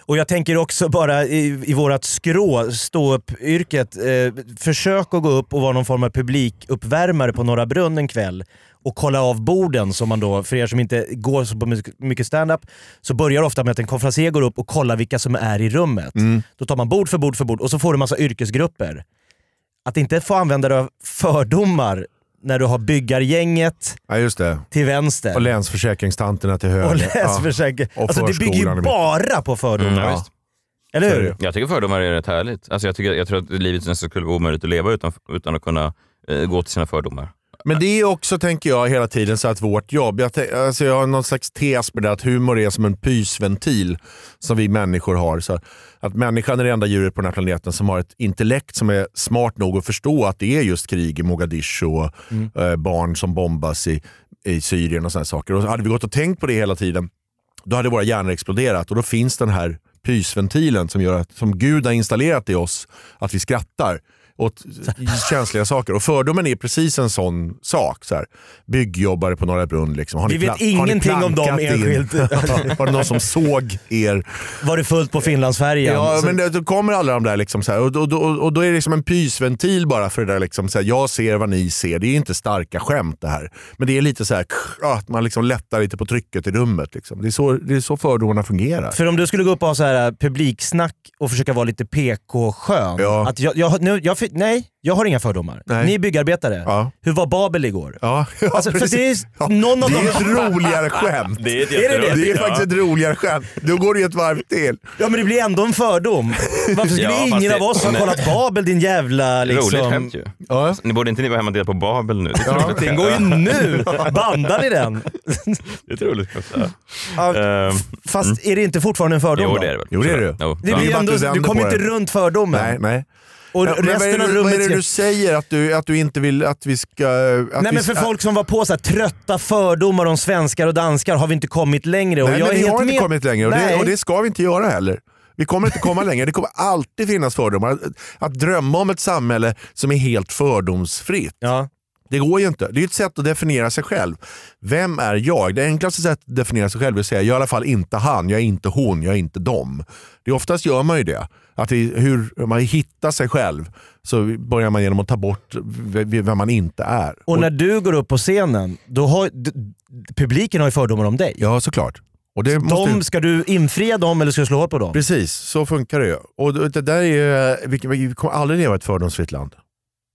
Och jag tänker också bara i, i vårat skrå, stå upp yrket eh, försök att gå upp och vara någon form av publikuppvärmare på Norra Brunn en kväll och kolla av borden som man då, för er som inte går så på mycket- mycket stand-up, så börjar det ofta med att en konferencier går upp och kollar vilka som är i rummet. Mm. Då tar man bord för bord för bord och så får du massa yrkesgrupper. Att inte få använda dig av fördomar när du har byggargänget Ja, just det. till vänster. Och länsförsäkringstanterna till höger. och läsförsäkring. Och Alltså det bygger ju bara på fördomar. Mm, ja. Eller hur? Jag tycker fördomar är rätt härligt. Alltså jag, tycker, jag tror att livet nästan skulle vara omöjligt att leva utan, utan att kunna eh, gå till sina fördomar. Men det är också, tänker jag, hela tiden så att vårt jobb, jag, alltså jag har någon slags tes med det att humor är som en pysventil som vi människor har. Så att människan är det enda djuret på den här planeten som har ett intellekt som är smart nog att förstå att det är just krig i Mogadishu och eh, barn som bombas i, i Syrien och sådana saker. Och hade vi gått och tänkt på det hela tiden, då hade våra hjärnor exploderat och då finns den här pysventilen som, gör att, som Gud har installerat i oss, att vi skrattar åt känsliga saker. Och fördomen är precis en sån sak. Så här. Byggjobbare på Norra Brunn. Liksom. Har Vi vet pla- har ni ingenting om dem enskilt. Var det någon som såg er? Var det fullt på Finlandsfärjan? Ja, Så- men det, då kommer alla de där liksom så här, och, och, och, och då är det liksom en pysventil bara för det där. Liksom så här, jag ser vad ni ser. Det är inte starka skämt det här. Men det är lite så här, att man liksom lättar lite på trycket i rummet. Liksom. Det, är så, det är så fördomarna fungerar. För om du skulle gå upp och ha så här äh, publiksnack och försöka vara lite PK-skön. Ja. Att jag, jag, nu, jag, nej, jag har inga fördomar. Nej. Ni är byggarbetare. Ja. Hur var Babel igår? Ja, ja, Alltså, för precis. det är Ja, någon av det är ett roligare skämt. Det är, ett Är det det? Det är faktiskt ett roligare skämt. Då går det ju ett varv till. Ja men det blir ändå en fördom. Varför skulle Ja, ingen det- av oss ha nej. kollat Babel din jävla liksom... Roligt skämt ju. Ja. Ni borde inte ni vara hemma och dela på Babel nu? Det är ett roligt Den går ju nu! Bandar ni den? Det är ett roligt skämt. Ja. Ja, Ehm, Fast är det inte fortfarande en fördom jo, det är det väl. Jo, det är det. Jo. Det Ja. blir ändå, du kommer inte runt fördomen. Nej, nej. Och Ja, men vad, är resten det, av vad är det ska... du säger att du, att du inte vill att vi ska... Att Nej vi men för folk som var på så här, trötta fördomar om svenskar och danskar har vi inte kommit längre. Och Nej, jag men vi har inte med- kommit längre och det, och det ska vi inte göra heller. Vi kommer inte komma längre. Det kommer alltid finnas fördomar. Att, att drömma om ett samhälle som är helt fördomsfritt, Ja. Det går ju inte. Det är ett sätt att definiera sig själv. Vem är jag? Det enklaste sättet att definiera sig själv är att säga jag är i alla fall inte han, jag är inte hon, jag är inte dem. Det är oftast gör man ju det. Att det hur man hittar sig själv så börjar man genom att ta bort vem man inte är. Och när du går upp på scenen, då har, publiken har ju fördomar om dig. Ja, såklart. Och det måste, De, ska du infria dem eller ska du slå hål på dem? Precis, så funkar det ju. Och det där är vi, vi kommer aldrig leva i ett fördomsfritt land.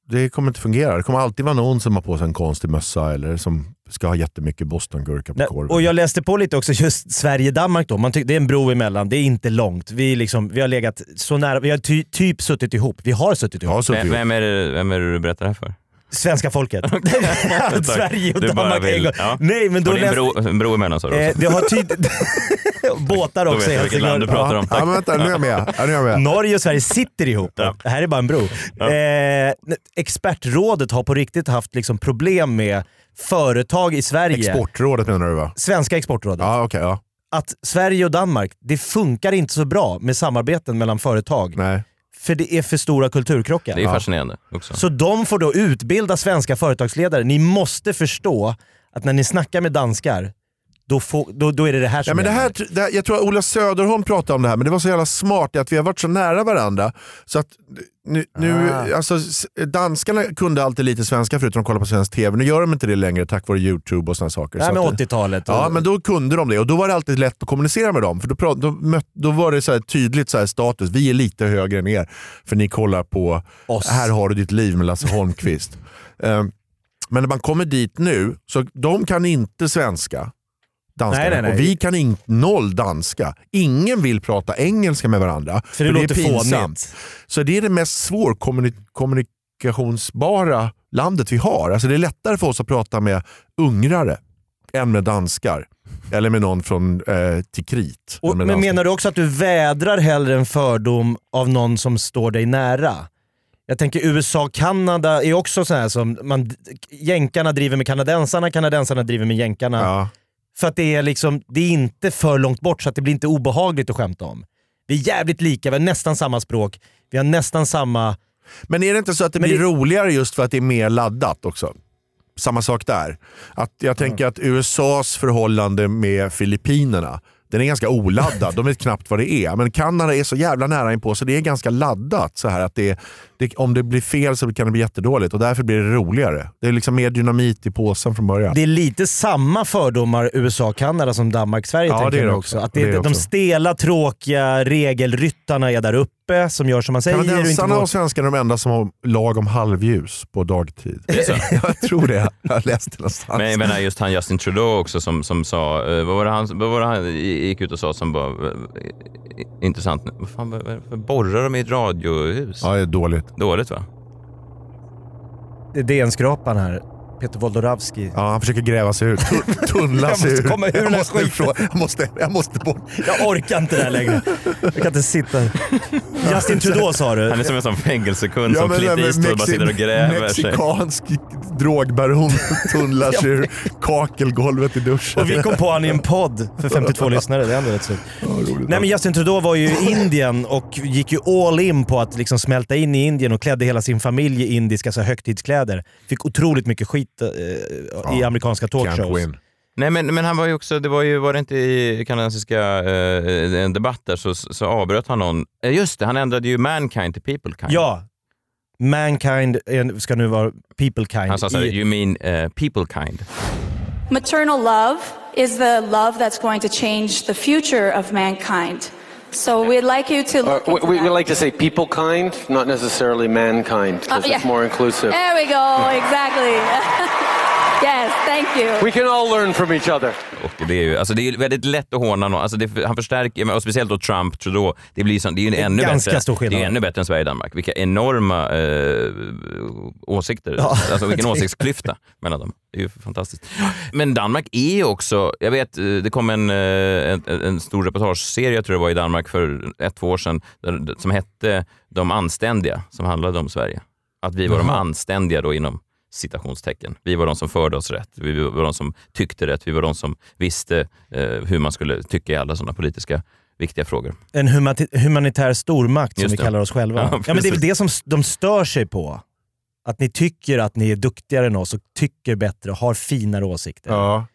Det kommer inte fungera. Det kommer alltid vara någon som har på sig en konstig mössa eller som ska ha jättemycket bostongurka på Nej, korven. och jag läste på lite också just Sverige-Danmark då. Man tyck, det är en bro emellan, det är inte långt. Vi, liksom, vi har legat så nära, vi har ty, typ suttit ihop. Vi har suttit ihop. ja, så Vem, vem, är det, vem är det du berättar det här för? Svenska folket. Att Sverige och Du Danmark vill- en gång. ja. Nej men då det är en bro, en bro emellan sa du Eh, också. det har tyd... Båtar Då också vet i jag vilket land du pratar om. ja, men vänta, nu är jag med. Ja, nu är jag med. Norge och Sverige sitter ihop. Ja. Det här är bara en bro. Eh, expertrådet har på riktigt haft liksom problem med företag i Sverige. Exportrådet menar du va? Svenska exportrådet. Ja, okej. ja. Att Sverige och Danmark, det funkar inte så bra med samarbeten mellan företag. Nej. För det är för stora kulturkrockar. Det är fascinerande också. Så de får då utbilda svenska företagsledare. Ni måste förstå att när ni snackar med danskar, då, får, då, då är det det här som Ja, men det här, det här, jag tror att Ola Söderholm pratade om det här, men det var så jävla smart att vi har varit så nära varandra. Så att nu, nu, Ah. alltså, danskarna kunde alltid lite svenska förutom att kolla på svensk tv. Nu gör de inte det längre tack vare YouTube och sådana saker. Nej, så men att, 80-talet. Ja, och- men då kunde de det och då var det alltid lätt att kommunicera med dem. För då, då, mött, då var det så tydligt så status, vi är lite högre än er för ni kollar på Oss. Här har du ditt liv med Lasse Holmqvist. Ehm, men när man kommer dit nu, så de kan inte svenska. Danskarna. Nej, nej, nej. Och vi kan in, noll danska. Ingen vill prata engelska med varandra. för det låter fånigt. Så det är det mest svårkommunikationsbara landet vi har. Alltså det är lättare för oss att prata med ungrare än med danskar. Eller med någon från eh, Tikrit. Och, men menar du också att du vädrar hellre en fördom av någon som står dig nära? Jag tänker USA och Kanada är också så här som man, jänkarna driver med kanadensarna, kanadensarna driver med jänkarna. Ja. För att det är, liksom, det är inte för långt bort så att det blir inte obehagligt att skämta om. Vi är jävligt lika, vi har nästan samma språk, vi har nästan samma... Men är det inte så att det Men blir det- roligare just för att det är mer laddat också? Samma sak där. Att jag tänker att USAs förhållande med Filippinerna, den är ganska oladdad. De vet knappt vad det är. Men Kanada är så jävla nära inpå så det är ganska laddat. Så här att det, det, om det blir fel så kan det bli jättedåligt och därför blir det roligare. Det är liksom mer dynamit i påsen från början. Det är lite samma fördomar USA och Kanada som Danmark-Sverige Ja, det är det också. också. Att det, det de också. stela, tråkiga regelryttarna är där uppe som gör som man säger. Kanadensarna och svenskarna är de enda som har lag om halvljus på dagtid. jag tror det. Jag läste det någonstans. Men jag menar just han Justin Trudeau också som, som sa, eh, vad var det han, vad var det han gick ut och sa som var eh, intressant? Vad fan, varför borrar de i ett radiohus? Ja, det är dåligt. Dåligt va? Det är DN-skrapan här. Peter Wolodarski. Ja, han försöker gräva sig ut. Tun- Tunnla Jag sig måste ur. komma ur den här jag, måste skiten. ifrån. jag, måste, jag måste bort. Jag orkar inte det här längre. Jag kan inte sitta. Justin Trudeau sa du. Han är som en sån fängelsekund som men Clint Eastwood bara sitter och gräver sig. Mexikansk drogbaron tunnlar sig ur kakelgolvet i duschen. Och vi kom på han i en podd för 52 lyssnare. Det är ändå rätt sjukt. Nej men Justin Trudeau var ju i Indien och gick ju all in på att liksom smälta in i Indien och klädde hela sin familj i indiska så högtidskläder. Fick otroligt mycket skit eh, i amerikanska talkshows. win. Nej men, men han var ju också, det var ju, var det inte i kanadensiska eh, en debatt där så, så avbröt han någon, eh, just det, han ändrade ju mankind till people kind. Ja. Mankind är- ska nu vara people kind. Han sa såhär, you mean eh, people kind. Maternal love is the love that's going to change the future of mankind. So we'd like you to Uh, look we, into we, we like to say people kind, not necessarily mankind, because Uh, yeah. it's more inclusive. There we go, exactly. yes, thank you. We can all learn from each other. Och det är ju alltså det är väldigt lätt att håna någon. Alltså det, han förstärker, och speciellt då Trump, Trudeau, det blir så, det är ju är ännu ganska bättre. stor skillnad. Det är ännu bättre än Sverige och Danmark. Vilka enorma eh, åsikter, Ja, alltså vilken åsiktsklyfta mellan dem. Det är ju fantastiskt. Men Danmark är ju också, jag vet, eh, det kom en, eh, en, en stor reportageserie, jag tror det var i Danmark för ett, två år sedan, där, som hette De anständiga, som handlade om Sverige. Att vi var de Jaha. anständiga då inom citationstecken. Vi var de som förde oss rätt, vi var de som tyckte rätt, vi var de som visste eh, hur man skulle tycka i alla sådana politiska viktiga frågor. En humanitär stormakt som vi kallar oss själva. Ja, Ja, men det är väl det som de stör sig på. Att ni tycker att ni är duktigare än oss och tycker bättre och har finare åsikter. Ja,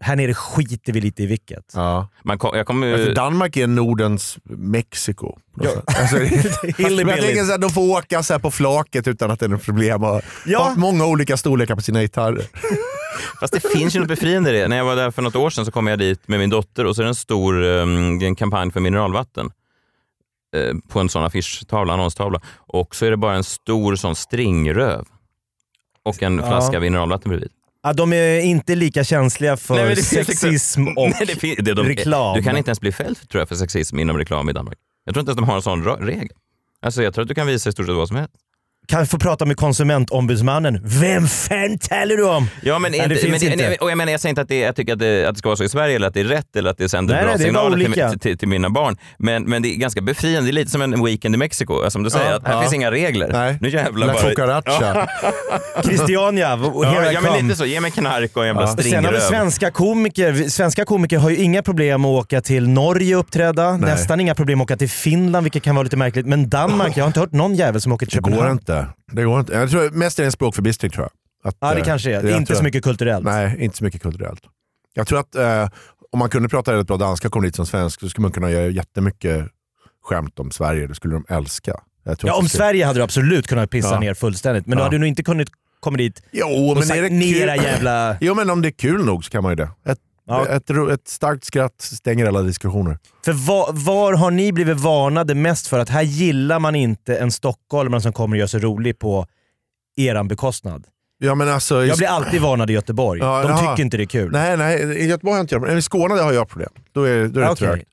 Här nere skiter vi lite i vilket. ja. Man kom, jag kommer, Men för Danmark är Nordens Mexiko. Alltså, Hillbillies. men jag tänker så här, de får åka så här på flaket utan att det är något problem. Och Ja. ha många olika storlekar på sina gitarrer. Fast det finns ju något befriande i det. När jag var där för något år sedan så kom jag dit med min dotter och så är det en stor um, en kampanj för mineralvatten eh, på en sån affischtavla, annonstavla. Och så är det bara en stor sån stringröv och en Ja. flaska mineralvatten bredvid. Ja, de är inte lika känsliga för Nej, liksom- sexism och Nej, det det de- reklam. Du kan inte ens bli fälld tror jag, för sexism inom reklam i Danmark. Jag tror inte ens de har en sån regel. Alltså, jag tror att du kan visa i stort sett vad som helst. Kan få prata med konsumentombudsmannen. Vem fan talar du om? Ja, men, Nej, inte, det finns men, inte. nej, och jag, menar, jag säger inte att det, jag tycker att det, att det ska vara så i Sverige eller att det är rätt eller att det sänder Nej, bra nej, det signaler till, till, till mina barn. Men, men det är ganska befriande. Det är lite som en weekend i Mexiko. Alltså, Som du säger, Ja, att här ja. finns inga regler. Nej. Nu jävlar La bara... cucaracha. Christiania, och Ja, here I ja, men lite så. Ge mig knark och en jävla Sen har vi stringröv. svenska komiker. Svenska komiker har ju inga problem att åka till Norge och uppträda. Nej. Nästan inga problem att åka till Finland, vilket kan vara lite märkligt. Men Danmark, jag har inte hört någon jävel som åker till Det går Köpenhamn. Inte. Det går inte. Jag tror mest är det en språkförbistring tror jag. Att, Ja, det eh, kanske är. jag inte tror så mycket kulturellt. Nej, inte så mycket kulturellt. Jag tror att eh, om man kunde prata rätt bra danska och kom dit som svensk så skulle man kunna göra jättemycket skämt om Sverige. Det skulle de älska. Ja, om det Sverige hade du absolut kunnat pissa Ja. ner fullständigt. Men du Ja. hade nog inte kunnat komma dit Jo, och men sagt är det kul? era jävla... Jo, men om det är kul nog så kan man ju det. Ett, Ja. ett, ett starkt skratt stänger alla diskussioner. För var, var har ni blivit varnade mest för att här gillar man inte en stockholmare som kommer och gör sig rolig på eran bekostnad? Ja, men alltså, Jag blir alltid varnad i Göteborg. Ja, De jaha. tycker inte det är kul. Nej, nej, i Göteborg har jag inte jag men i Skåne har jag problem. Då är, då är det Okej. trögt.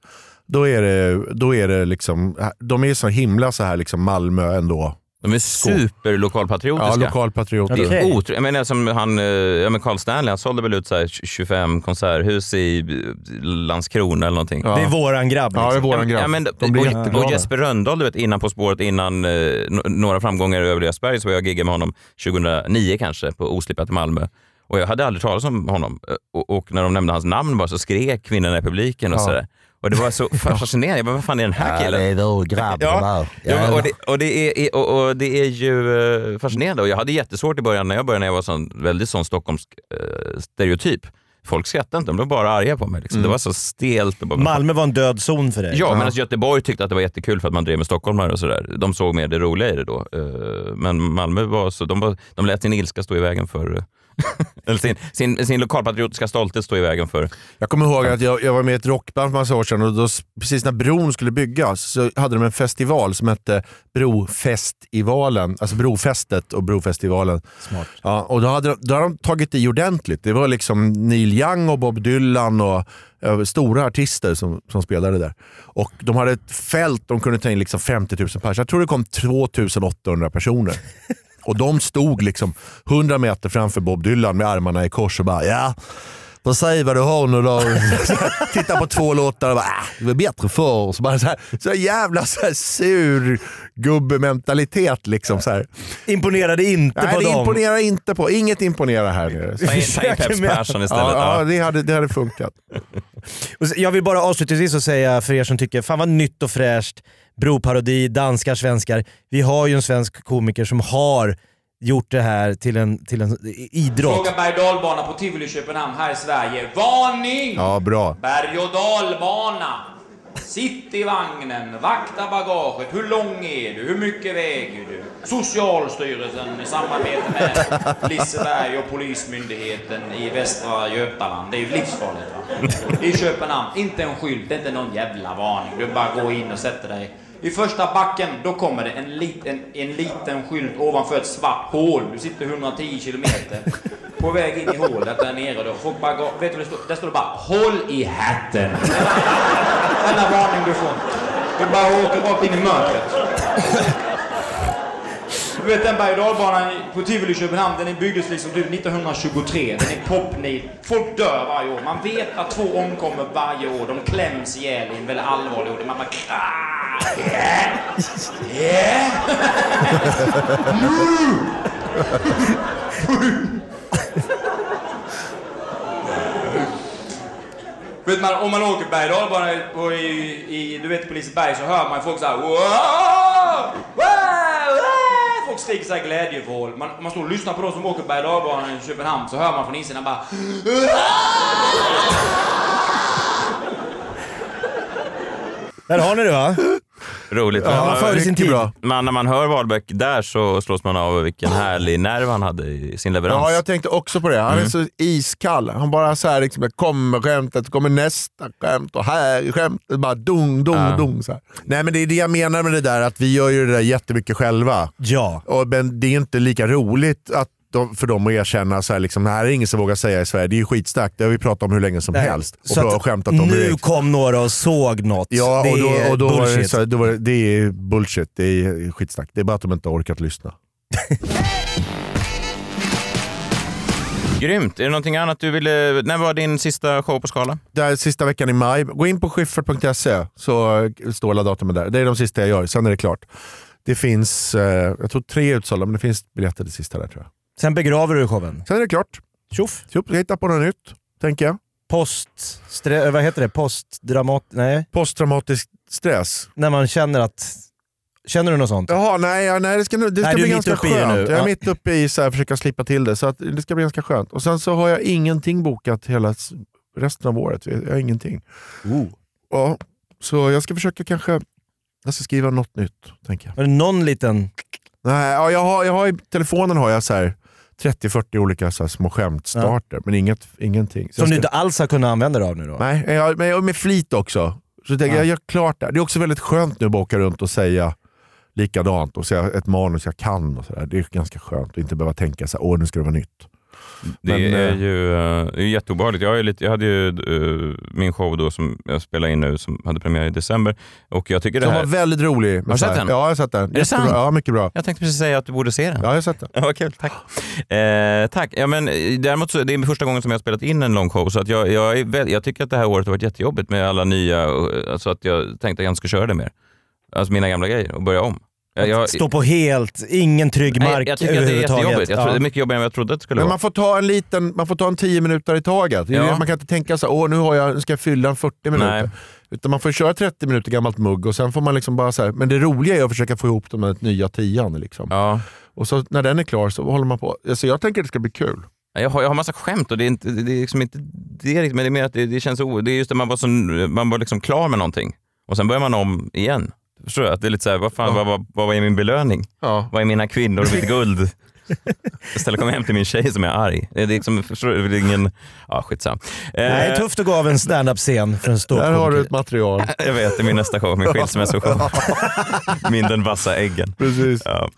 Då är det, då är det liksom, de är så himla så här liksom Malmö ändå. De är superlokalpatriotiska. Ja, lokalpatrioter. Det är otro- jag menar som han, eh, ja men Carl Stanley, han sålde väl ut så här 25 konserthus i eh, Landskrona eller någonting. Ja. Det är våran grabb. Ja, det är Liksom. våran grabb. Ja, men, de blir och, och Jesper Rönndahl, du vet, innan På spåret, innan eh, några framgångar Övriga Sverige, så var jag giggade med honom 2009 kanske, på Oslipat i Malmö. Och jag hade aldrig talat om honom. Eh, Och, och när de nämnde hans namn bara så skrek kvinnorna i publiken och Ja. sådär. Och det var så fascinerande. Jag bara, vad fan är den här killen? är då grabben Ja, ja, och, det, och, det är, och, och det är ju eh, fascinerande och jag hade jättesvårt i början när jag började när jag var sån, väldigt sån Stockholmsk eh, stereotyp. Folk skrattade inte, de blev bara arga på mig. Liksom. Det var så stelt. Bara, Malmö var en död zon för dig. Ja, men alltså Göteborg tyckte att det var jättekul för att man drev med stockholmare och sådär. De såg mer det roliga i det då. Eh, Men Malmö var så, de, var, de lät sin ilska stå i vägen för eller sin, sin, sin lokalpatriotiska stolthet stå i vägen för... Jag kommer ihåg att jag, jag var med i ett rockband för massa år sedan och då, precis när bron skulle byggas så hade de en festival som hette Brofestivalen. Alltså Brofestet och Brofestivalen. Smart. Ja, och då hade, de- då hade de tagit i ordentligt. Det var liksom Neil Young och Bob Dylan och eh, stora artister som, som spelade där. Och De hade ett fält, de kunde ta in liksom 50 000 personer. Jag tror det kom 2800 personer. Och de stod liksom 100 meter framför Bob Dylan med armarna i kors och bara ja, vad säger vad du har nu då? Titta på två låtar och bara ah, det var bättre förr. Så, bara så, här, så jävla så här sur gubbementalitet. Liksom, så här. Imponerade inte Nej, på det dem. imponerar inte på. Inget imponerar här nere. Ta in Peps Persson istället. Ja, ja det, hade, det hade funkat. Jag vill bara avslutningsvis säga för er som tycker fan vad nytt och fräscht, broparodi, danskar, svenskar. Vi har ju en svensk komiker som har gjort det här till en, till en idrott. Fråga berg dalbana på Tivoli Köpenhamn här i Sverige. Varning! Ja, bra. Berg och dalbana. Sitt i vagnen, vakta bagaget. Hur lång är du? Hur mycket väger du? Socialstyrelsen i samarbete med Liseberg och Polismyndigheten i Västra Götaland. Det är ju livsfarligt va? I Köpenhamn, inte en skylt, det är inte någon jävla varning. Du bara går in och sätter dig. I första backen, då kommer det en liten, en liten skylt ovanför ett svart hål. Du sitter 110 kilometer på väg in i hålet där nere då. Folk bara går, vet du vad det står? Där står det bara HÅLL I HATTEN. Denna varning du får. Du bara åker rakt in i mörkret. Du vet den berg och dalbanan på Tivoli i Köpenhamn, den byggdes liksom typ 1923. Den är popnid. Folk dör varje år. Man vet att två omkommer varje år. De kläms ihjäl i en väldigt allvarlig ordning. Man bara yeah, yeah. Nu! Vet man, om man åker berg och dalbana på- i, i, du vet på Liseberg så hör man folk såhär wow, wow, wow. Folk skriker såhär glädjevrål. Man, om man står och lyssnar på de som åker berg och i Köpenhamn så hör man från insidan bara Där har ni det va? Roligt. Ja, före sin tid. bra. Men när man hör Wahlbeck där så slås man av vilken härlig nerv han hade i sin leverans. Ja, jag tänkte också på det. Han Mm. är så iskall. Han bara så här, liksom, kommer skämtet, kommer nästa skämt och här är skämtet. Bara dong, dong, Ja. dong. Så här. Nej men det är det jag menar med det där, att vi gör ju det där jättemycket själva. Ja. Och, men det är inte lika roligt att de, för dem att erkänna så här, liksom, det här är ingen som vågar säga i Sverige. Det är ju skitstarkt, det har vi pratat om hur länge som Nej, helst. Och så att skämtat om nu direkt. kom några och såg något. Ja, det och då, är och då det, bullshit. så, då var det, det är bullshit. Det är skitsnack. Det är bara att de inte har orkat lyssna. Grymt. Är det någonting annat du ville... När var din sista show på Skala? Det är sista veckan i maj. Gå in på skiffer.se så står alla datumen där. Det är de sista jag gör, sen är det klart. Det finns, eh, jag tror tre utsålda, men det finns biljetter till sista där tror jag. Sen begraver du showen. Sen är det klart. Tjoff. Tjoff, jag hittar på något nytt, tänker jag. Post... Stre, vad heter det? Postdramat... Nej. Posttraumatisk stress. När man känner att... Känner du något sånt? Jaha, nej, ja, nej det ska, det Nej, ska är bli ganska skönt. Jag är Ja. mitt uppe i så här, försöka slippa till det, så att det ska bli ganska skönt. Och sen så har jag ingenting bokat hela resten av året. Jag har ingenting. Oh. Ja, så jag ska försöka kanske, jag ska skriva något nytt, tänker jag. Är det någon liten... Nej, ja, jag har, jag har, telefonen har jag så här 30-40 olika så små skämtstarter, men inget, ingenting. Så Som du inte alls har kunnat använda dig av nu då? Nej, jag, men jag, med flit också. Så jag, tänker, Ja. jag gör klart det. Det är också väldigt skönt nu att åka runt och säga likadant och säga ett manus jag kan. Och så där. Det är ganska skönt att inte behöva tänka så här, åh nu ska det vara nytt. Det Men, är eh, ju uh, det är jätteobehagligt. Jag, är lite, jag hade ju eh, min show då som jag spelar in nu som hade premiär i december. Och jag tycker det här... var väldigt rolig. Har du sett den? Ja, jag har sett den. Är det sant? Ja, mycket bra. Jag tänkte precis säga att du borde se den. Ja, jag har sett den. Ja, kul, tack. Eh, tack. Ja, men, eh, däremot så, det är första gången som jag har spelat in en lång show, så att jag, jag, är väl, jag tycker att det här året har varit jättejobbigt med alla nya, och- så att jag tänkte att jag inte ska köra det mer. Alltså mina gamla grejer och börja om. Jag, jag, Stå på helt, ingen trygg Nej, mark jag tycker att det är jättejobbigt. Jag tror, Ja. Det är mycket jobbigare än jag trodde att det skulle Men vara. man får ta en liten, man får ta en 10 minuter i taget. Ja. Man kan inte tänka så här, åh nu, har jag, nu ska jag fylla en 40 minuter. Nej. Utan man får köra 30 minuter gammalt mugg och sen får man liksom bara så här, men det roliga är att försöka få ihop de här nya tian. Liksom. Ja. Och så när den är klar så håller man på. Alltså jag tänker att det ska bli kul. Jag har, jag har massa skämt och det är, inte, det är liksom inte det, men det är mer att det, det känns o, Det är just att man var, så, man var liksom klar med någonting och sen börjar man om igen. Förstår du? Att det är lite så här, vad, fan, vad, vad, vad är min belöning? Ja. Vad är mina kvinnor och mitt guld? Istället kommer jag hem till min tjej som är arg. Det är liksom, förstår du? Det är ingen... Ja, skitsamma. Det är Eh, tufft att gå av en standup-scen för en stor Där har du ett material. jag vet, det är min nästa show, min skilsmässoshow. min Den vassa äggen. Precis. Ja.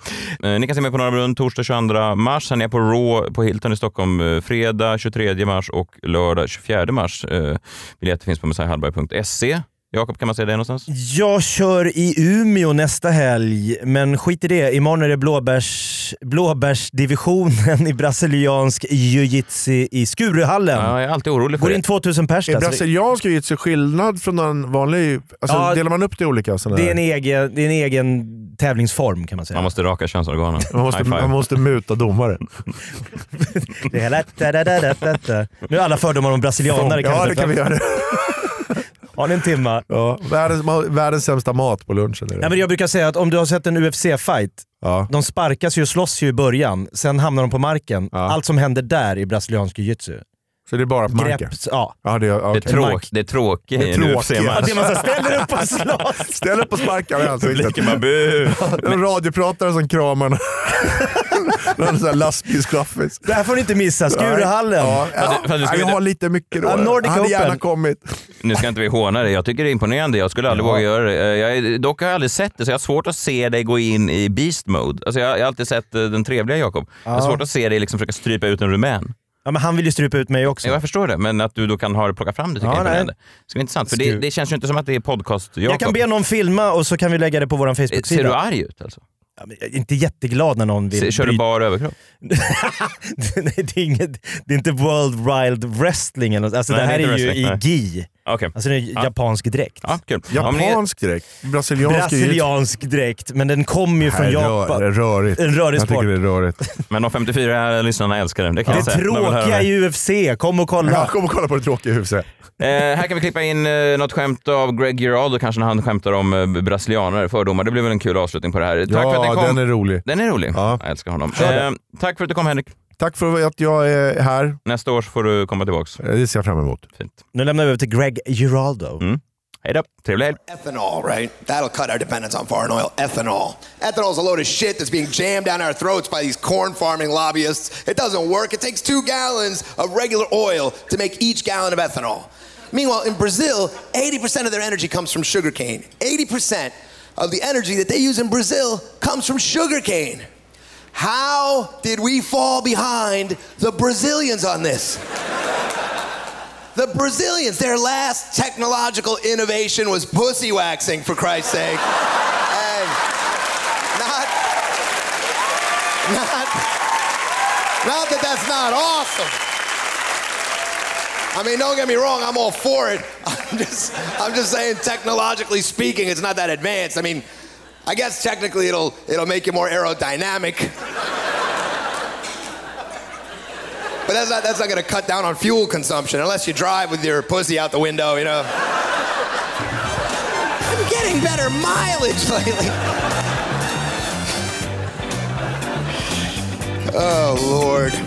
Eh, Ni kan se mig på Norra Brunn torsdag 22 mars. Sen är jag på Raw på Hilton i Stockholm eh, fredag 23 mars och lördag 24 mars. Eh, Biljetter finns på messiahallberg.se. Jakob, kan man se det någonstans? Jag kör i Umeå nästa helg, men skit i det. Imorgon är det blåbärs, blåbärsdivisionen i brasiliansk jiu-jitsu i Skuruhallen. Ja, jag är alltid orolig för Går det. in 2000 pers Är där. så det- brasiliansk jiu-jitsu skillnad från en vanlig... Alltså, Ja, delar man upp det i olika sådana Det är, en egen, det är en egen tävlingsform kan man säga. Man måste raka könsorganen. Man måste, High five. man måste muta domaren. Det är hela... da, da, da, da, da. Nu är alla fördomar om brasilianare Ja, kanske. det kan vi göra. Har ni en timma? Ja, världens, världens sämsta mat på lunchen. Är det. Ja, men jag brukar säga att om du har sett en UFC-fight, Ja. de sparkas ju och slåss ju i början, sen hamnar de på marken. Ja. Allt som händer där i brasiliansk jiu-jitsu. Så det är bara på marken? Grepp, ja. Ja, det, är- ja, Det är, tråk, det är tråkigt i en tråkiga. Ja, UFC-match. det är man ställer upp och slåss. Ställ upp och sparka i ansiktet. Bu. En radiopratare som kramar någon- någon sån här lastbilschaffis. Det här får ni inte missa, Skuruhallen. Ja, ja, Fast fast ja, jag har lite mycket då. Ja, Nordic hade gärna Open. kommit. Nu ska inte vi håna dig. Jag tycker det är imponerande. Jag skulle aldrig Ja. våga göra det. Eh, Jag är, dock har jag aldrig sett det, så jag har svårt att se dig gå in i beast mode. Alltså jag, jag har alltid sett eh, den trevliga Jakob. Jag har Ja. svårt att se dig liksom försöka strypa ut en rumän. Ja, men han vill ju strypa ut mig också. Ja, jag förstår det, men att du då kan ha det, plocka fram det tycker Ja, jag är imponerande. Det ska bli intressant, för det, det känns ju inte som att det är podcast jag Jakob. kan be någon filma och så kan vi lägga det på vår Eh, Facebook-sida. Ser du arg ut alltså? Ja, jag är inte jätteglad när någon vill Kör du bara överkropp? Nej, det, är inget, det är inte World Wild Wrestling. Alltså, Nej, det här är är ju i gi. Okej. Alltså det är Ja. japansk dräkt. Ja, kul. Japansk direkt. Brasiliansk. Brasiliansk dräkt, men den kommer ju från Japan. rör, rörigt. En rörig jag sport. tycker det är rörigt. Men de 54 lyssnarna älskar den, det kan Det jag säga. De vill höra tråkiga det. i UFC, kom och kolla. Ja, kom och kolla på det tråkiga huset. Eh, här kan vi klippa in eh, något skämt av Greg Giraldo kanske när han skämtar om eh, brasilianare, fördomar. Det blir väl en kul avslutning på det här. Tack för att ni Ja, kom. den är rolig. Den är rolig. Ja. Jag älskar honom. Det. Eh, tack för att du kom Henrik. Tack för att jag är här. Nästa år så får du komma tillbaks. Det ser jag fram emot. Fint. Nu lämnar vi över till Greg Giraldo. Mm. Hej då, trevlig helg. Ethanol, right? That'll cut our dependence on foreign oil. Ethanol. Ethanol is a load of shit that's being jammed down our throats by these corn farming lobbyists. It doesn't work. It takes two gallons of regular oil to make each gallon of ethanol. Meanwhile, in Brazil, 80% of their energy comes from sugarcane. 80% of the energy that they use in Brazil comes from sugarcane. How did we fall behind the Brazilians on this? The Brazilians, their last technological innovation was pussy waxing, for Christ's sake. And not, not, not that that's not awesome. I mean, don't get me wrong, I'm all for it. I'm just, I'm just saying, technologically speaking, it's not that advanced. I mean, I guess technically it'll, it'll make you more aerodynamic. But that's not, that's not to cut down on fuel consumption unless you drive with your pussy out the window, you know. I'm getting better mileage lately. Oh, Lord.